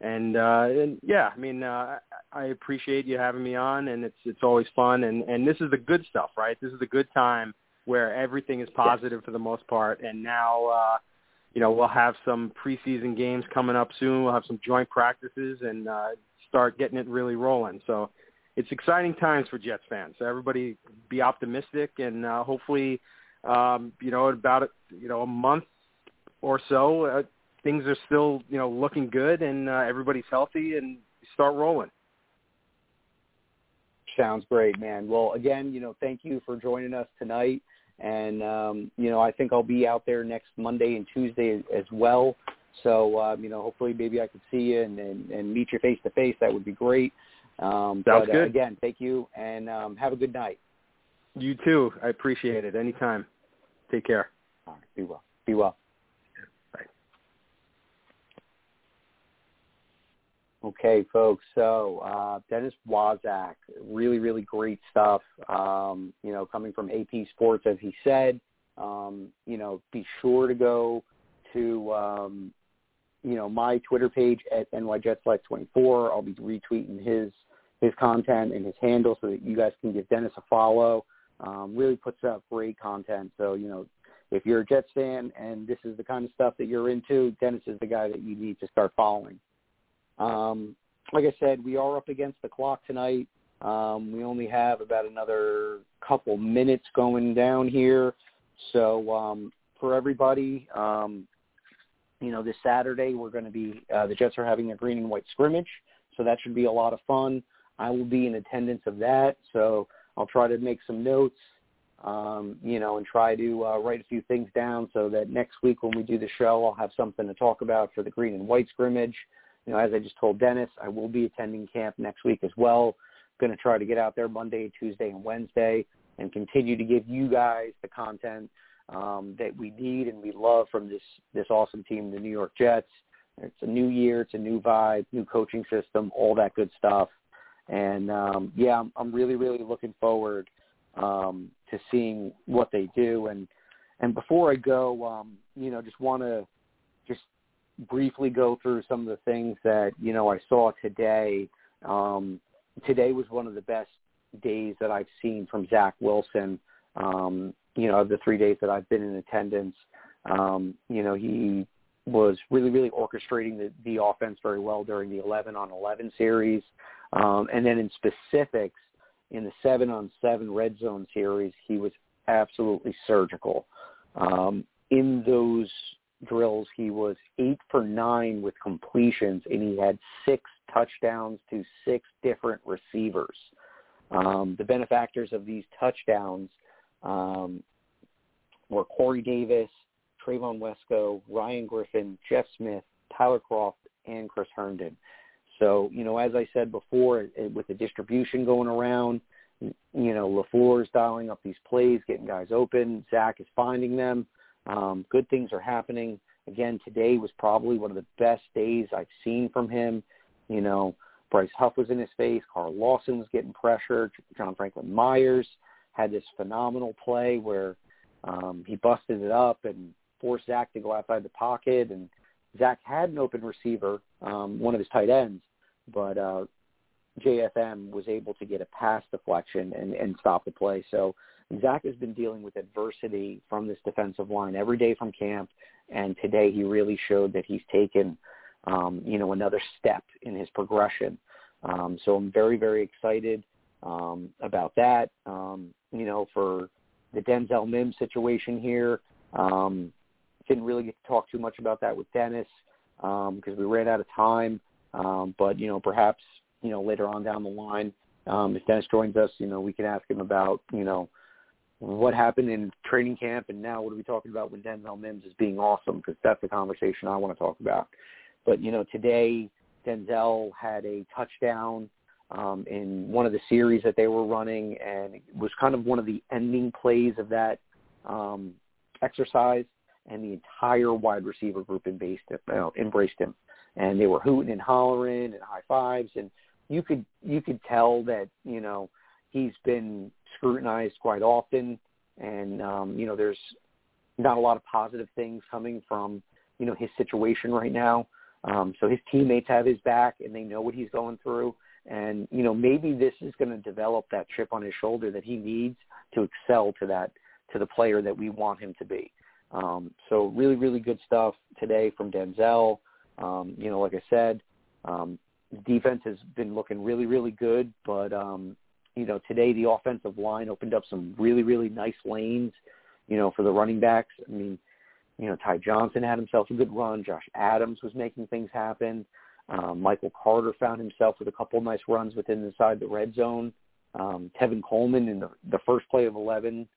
And, uh, and yeah, I mean, uh, I appreciate you having me on, and it's it's always fun. And and this is the good stuff, right? This is the good time where everything is positive for the most part. And now, uh, you know, we'll have some preseason games coming up soon. We'll have some joint practices and uh, start getting it really rolling. So it's exciting times for Jets fans. So everybody be optimistic and uh, hopefully, um, you know, in about you know a month or so, uh, things are still you know looking good and uh, everybody's healthy and start rolling. Sounds great, man. Well, again, you know, thank you for joining us tonight. And, um, you know, I think I'll be out there next Monday and Tuesday as well. So, um, you know, hopefully maybe I could see you and, and, and meet you face to face. That would be great. Um, Sounds but, Uh, good. again, thank you and um, have a good night. You too. I appreciate it. Anytime. Take care. All right. Be well. Be well. Bye. Okay, folks. So uh, Dennis Waszak, really, really great stuff. Um, you know, coming from AP Sports, as he said. Um, you know, be sure to go to um, you know my Twitter page at nyjetselect24. I'll be retweeting his his content and his handle so that you guys can give Dennis a follow. Um, really puts out great content. So you know, if you're a Jets fan and this is the kind of stuff that you're into, Dennis is the guy that you need to start following. Um, like I said, we are up against the clock tonight. Um, we only have about another couple minutes going down here. So um, for everybody, um, you know, this Saturday we're going to be uh, the Jets are having a green and white scrimmage, so that should be a lot of fun. I will be in attendance of that, so I'll try to make some notes, um, you know, and try to uh, write a few things down so that next week when we do the show, I'll have something to talk about for the green and white scrimmage. You know, as I just told Dennis, I will be attending camp next week as well. Going to try to get out there Monday, Tuesday, and Wednesday, and continue to give you guys the content um, that we need and we love from this this awesome team, the New York Jets. It's a new year, it's a new vibe, new coaching system, all that good stuff. And um, yeah, I'm, I'm really, really looking forward um, to seeing what they do. And And before I go, um, you know, just want to just briefly go through some of the things that you know I saw today. Um, today was one of the best days that I've seen from Zach Wilson. Um, you know, of the three days that I've been in attendance, um, you know, he was really, really orchestrating the, the offense very well during the 11 on 11 series. Um, and then in specifics, in the 7 on 7 red zone series, he was absolutely surgical. Um, in those drills, he was 8 for 9 with completions, and he had six touchdowns to six different receivers. Um, the benefactors of these touchdowns um, were Corey Davis, Trevon Wesco, Ryan Griffin, Jeff Smith, Tyler Kroft, and Chris Herndon. So, you know, as I said before, with the distribution going around, you know, LaFleur's dialing up these plays, getting guys open. Zach is finding them. Um, good things are happening. Again, today was probably one of the best days I've seen from him. You know, Bryce Huff was in his face. Carl Lawson was getting pressure. John Franklin Myers had this phenomenal play where um, he busted it up and forced Zach to go outside the pocket. And Zach had an open receiver, um, one of his tight ends, but uh, JFM was able to get a pass deflection and, and stop the play. So Zach has been dealing with adversity from this defensive line every day from camp, and today he really showed that he's taken, um, you know, another step in his progression. Um, so I'm very, very excited um, about that. Um, you know, for the Denzel Mims situation here, um, didn't really get to talk too much about that with Dennis because um, we ran out of time. Um, but you know, perhaps you know later on down the line, um, if Dennis joins us, you know, we can ask him about you know what happened in training camp and now what are we talking about when Denzel Mims is being awesome because that's the conversation I want to talk about. But you know, today Denzel had a touchdown um, in one of the series that they were running, and it was kind of one of the ending plays of that um, exercise. And the entire wide receiver group embraced him, uh, embraced him, and they were hooting and hollering and high fives, and you could you could tell that you know he's been scrutinized quite often, and um, you know there's not a lot of positive things coming from you know his situation right now. Um, so his teammates have his back, and they know what he's going through. And you know maybe this is going to develop that chip on his shoulder that he needs to excel to that to the player that we want him to be. Um, so really, really good stuff today from Denzel. Um, you know, like I said, um, defense has been looking really, really good, but um, you know, today the offensive line opened up some really, really nice lanes, you know, for the running backs. I mean, you know, Ty Johnson had himself a good run. Josh Adams was making things happen. Um, Michael Carter found himself with a couple nice runs within inside the red zone. Um, Tevin Coleman in the, the first play of 11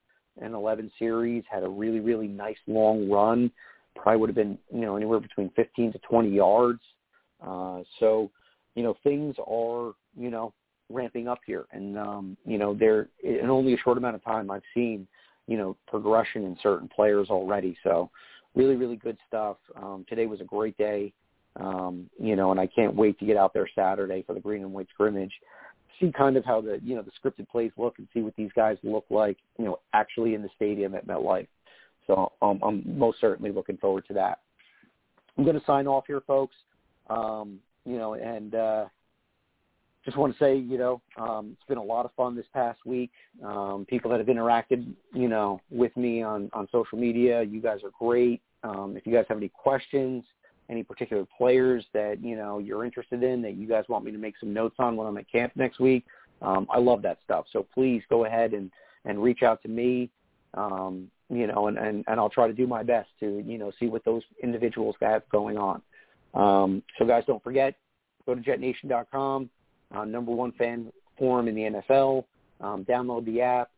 and 11 series had a really, really nice long run. Probably would have been, you know, anywhere between 15 to 20 yards. Uh, so, you know, things are, you know, ramping up here. And, um, you know, there in only a short amount of time, I've seen, you know, progression in certain players already. So really, really good stuff. Um, today was a great day, um, you know, and I can't wait to get out there Saturday for the green and white scrimmage, see kind of how the, you know, the scripted plays look and see what these guys look like, you know, actually in the stadium at MetLife. So um, I'm most certainly looking forward to that. I'm going to sign off here, folks. Um, you know, and uh, just want to say, you know, um, it's been a lot of fun this past week. Um, people that have interacted, you know, with me on, on social media, you guys are great. Um, if you guys have any questions, any particular players that, you know, you're interested in that you guys want me to make some notes on when I'm at camp next week, um, I love that stuff. So please go ahead and, and reach out to me, um, you know, and, and, and I'll try to do my best to, you know, see what those individuals have going on. Um, so guys, don't forget, go to jetnation.com uh, number one fan forum in the NFL. Um, download the app,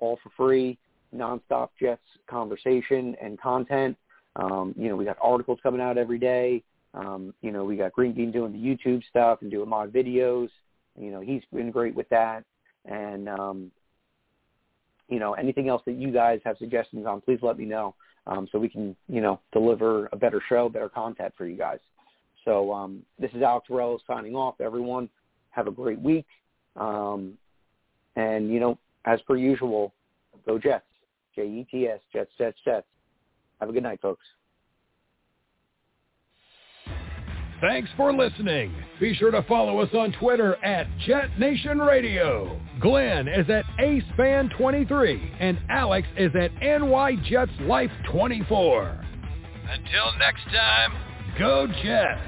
all for free, nonstop Jets conversation and content. Um, you know, we got articles coming out every day. Um, you know, we got Green Bean doing the YouTube stuff and doing mod videos. You know, he's been great with that. And, um, you know, anything else that you guys have suggestions on, please let me know um, so we can, you know, deliver a better show, better content for you guys. So um, this is Alex Varallo signing off, everyone. Have a great week. Um, and, you know, as per usual, go Jets. J-E-T-S, Jets, Jets, Jets. Have a good night, folks. Thanks for listening. Be sure to follow us on Twitter at Jet Nation Radio. Glenn is at AceFan23 and Alex is at NYJetsLife24. Until next time, Go Jets!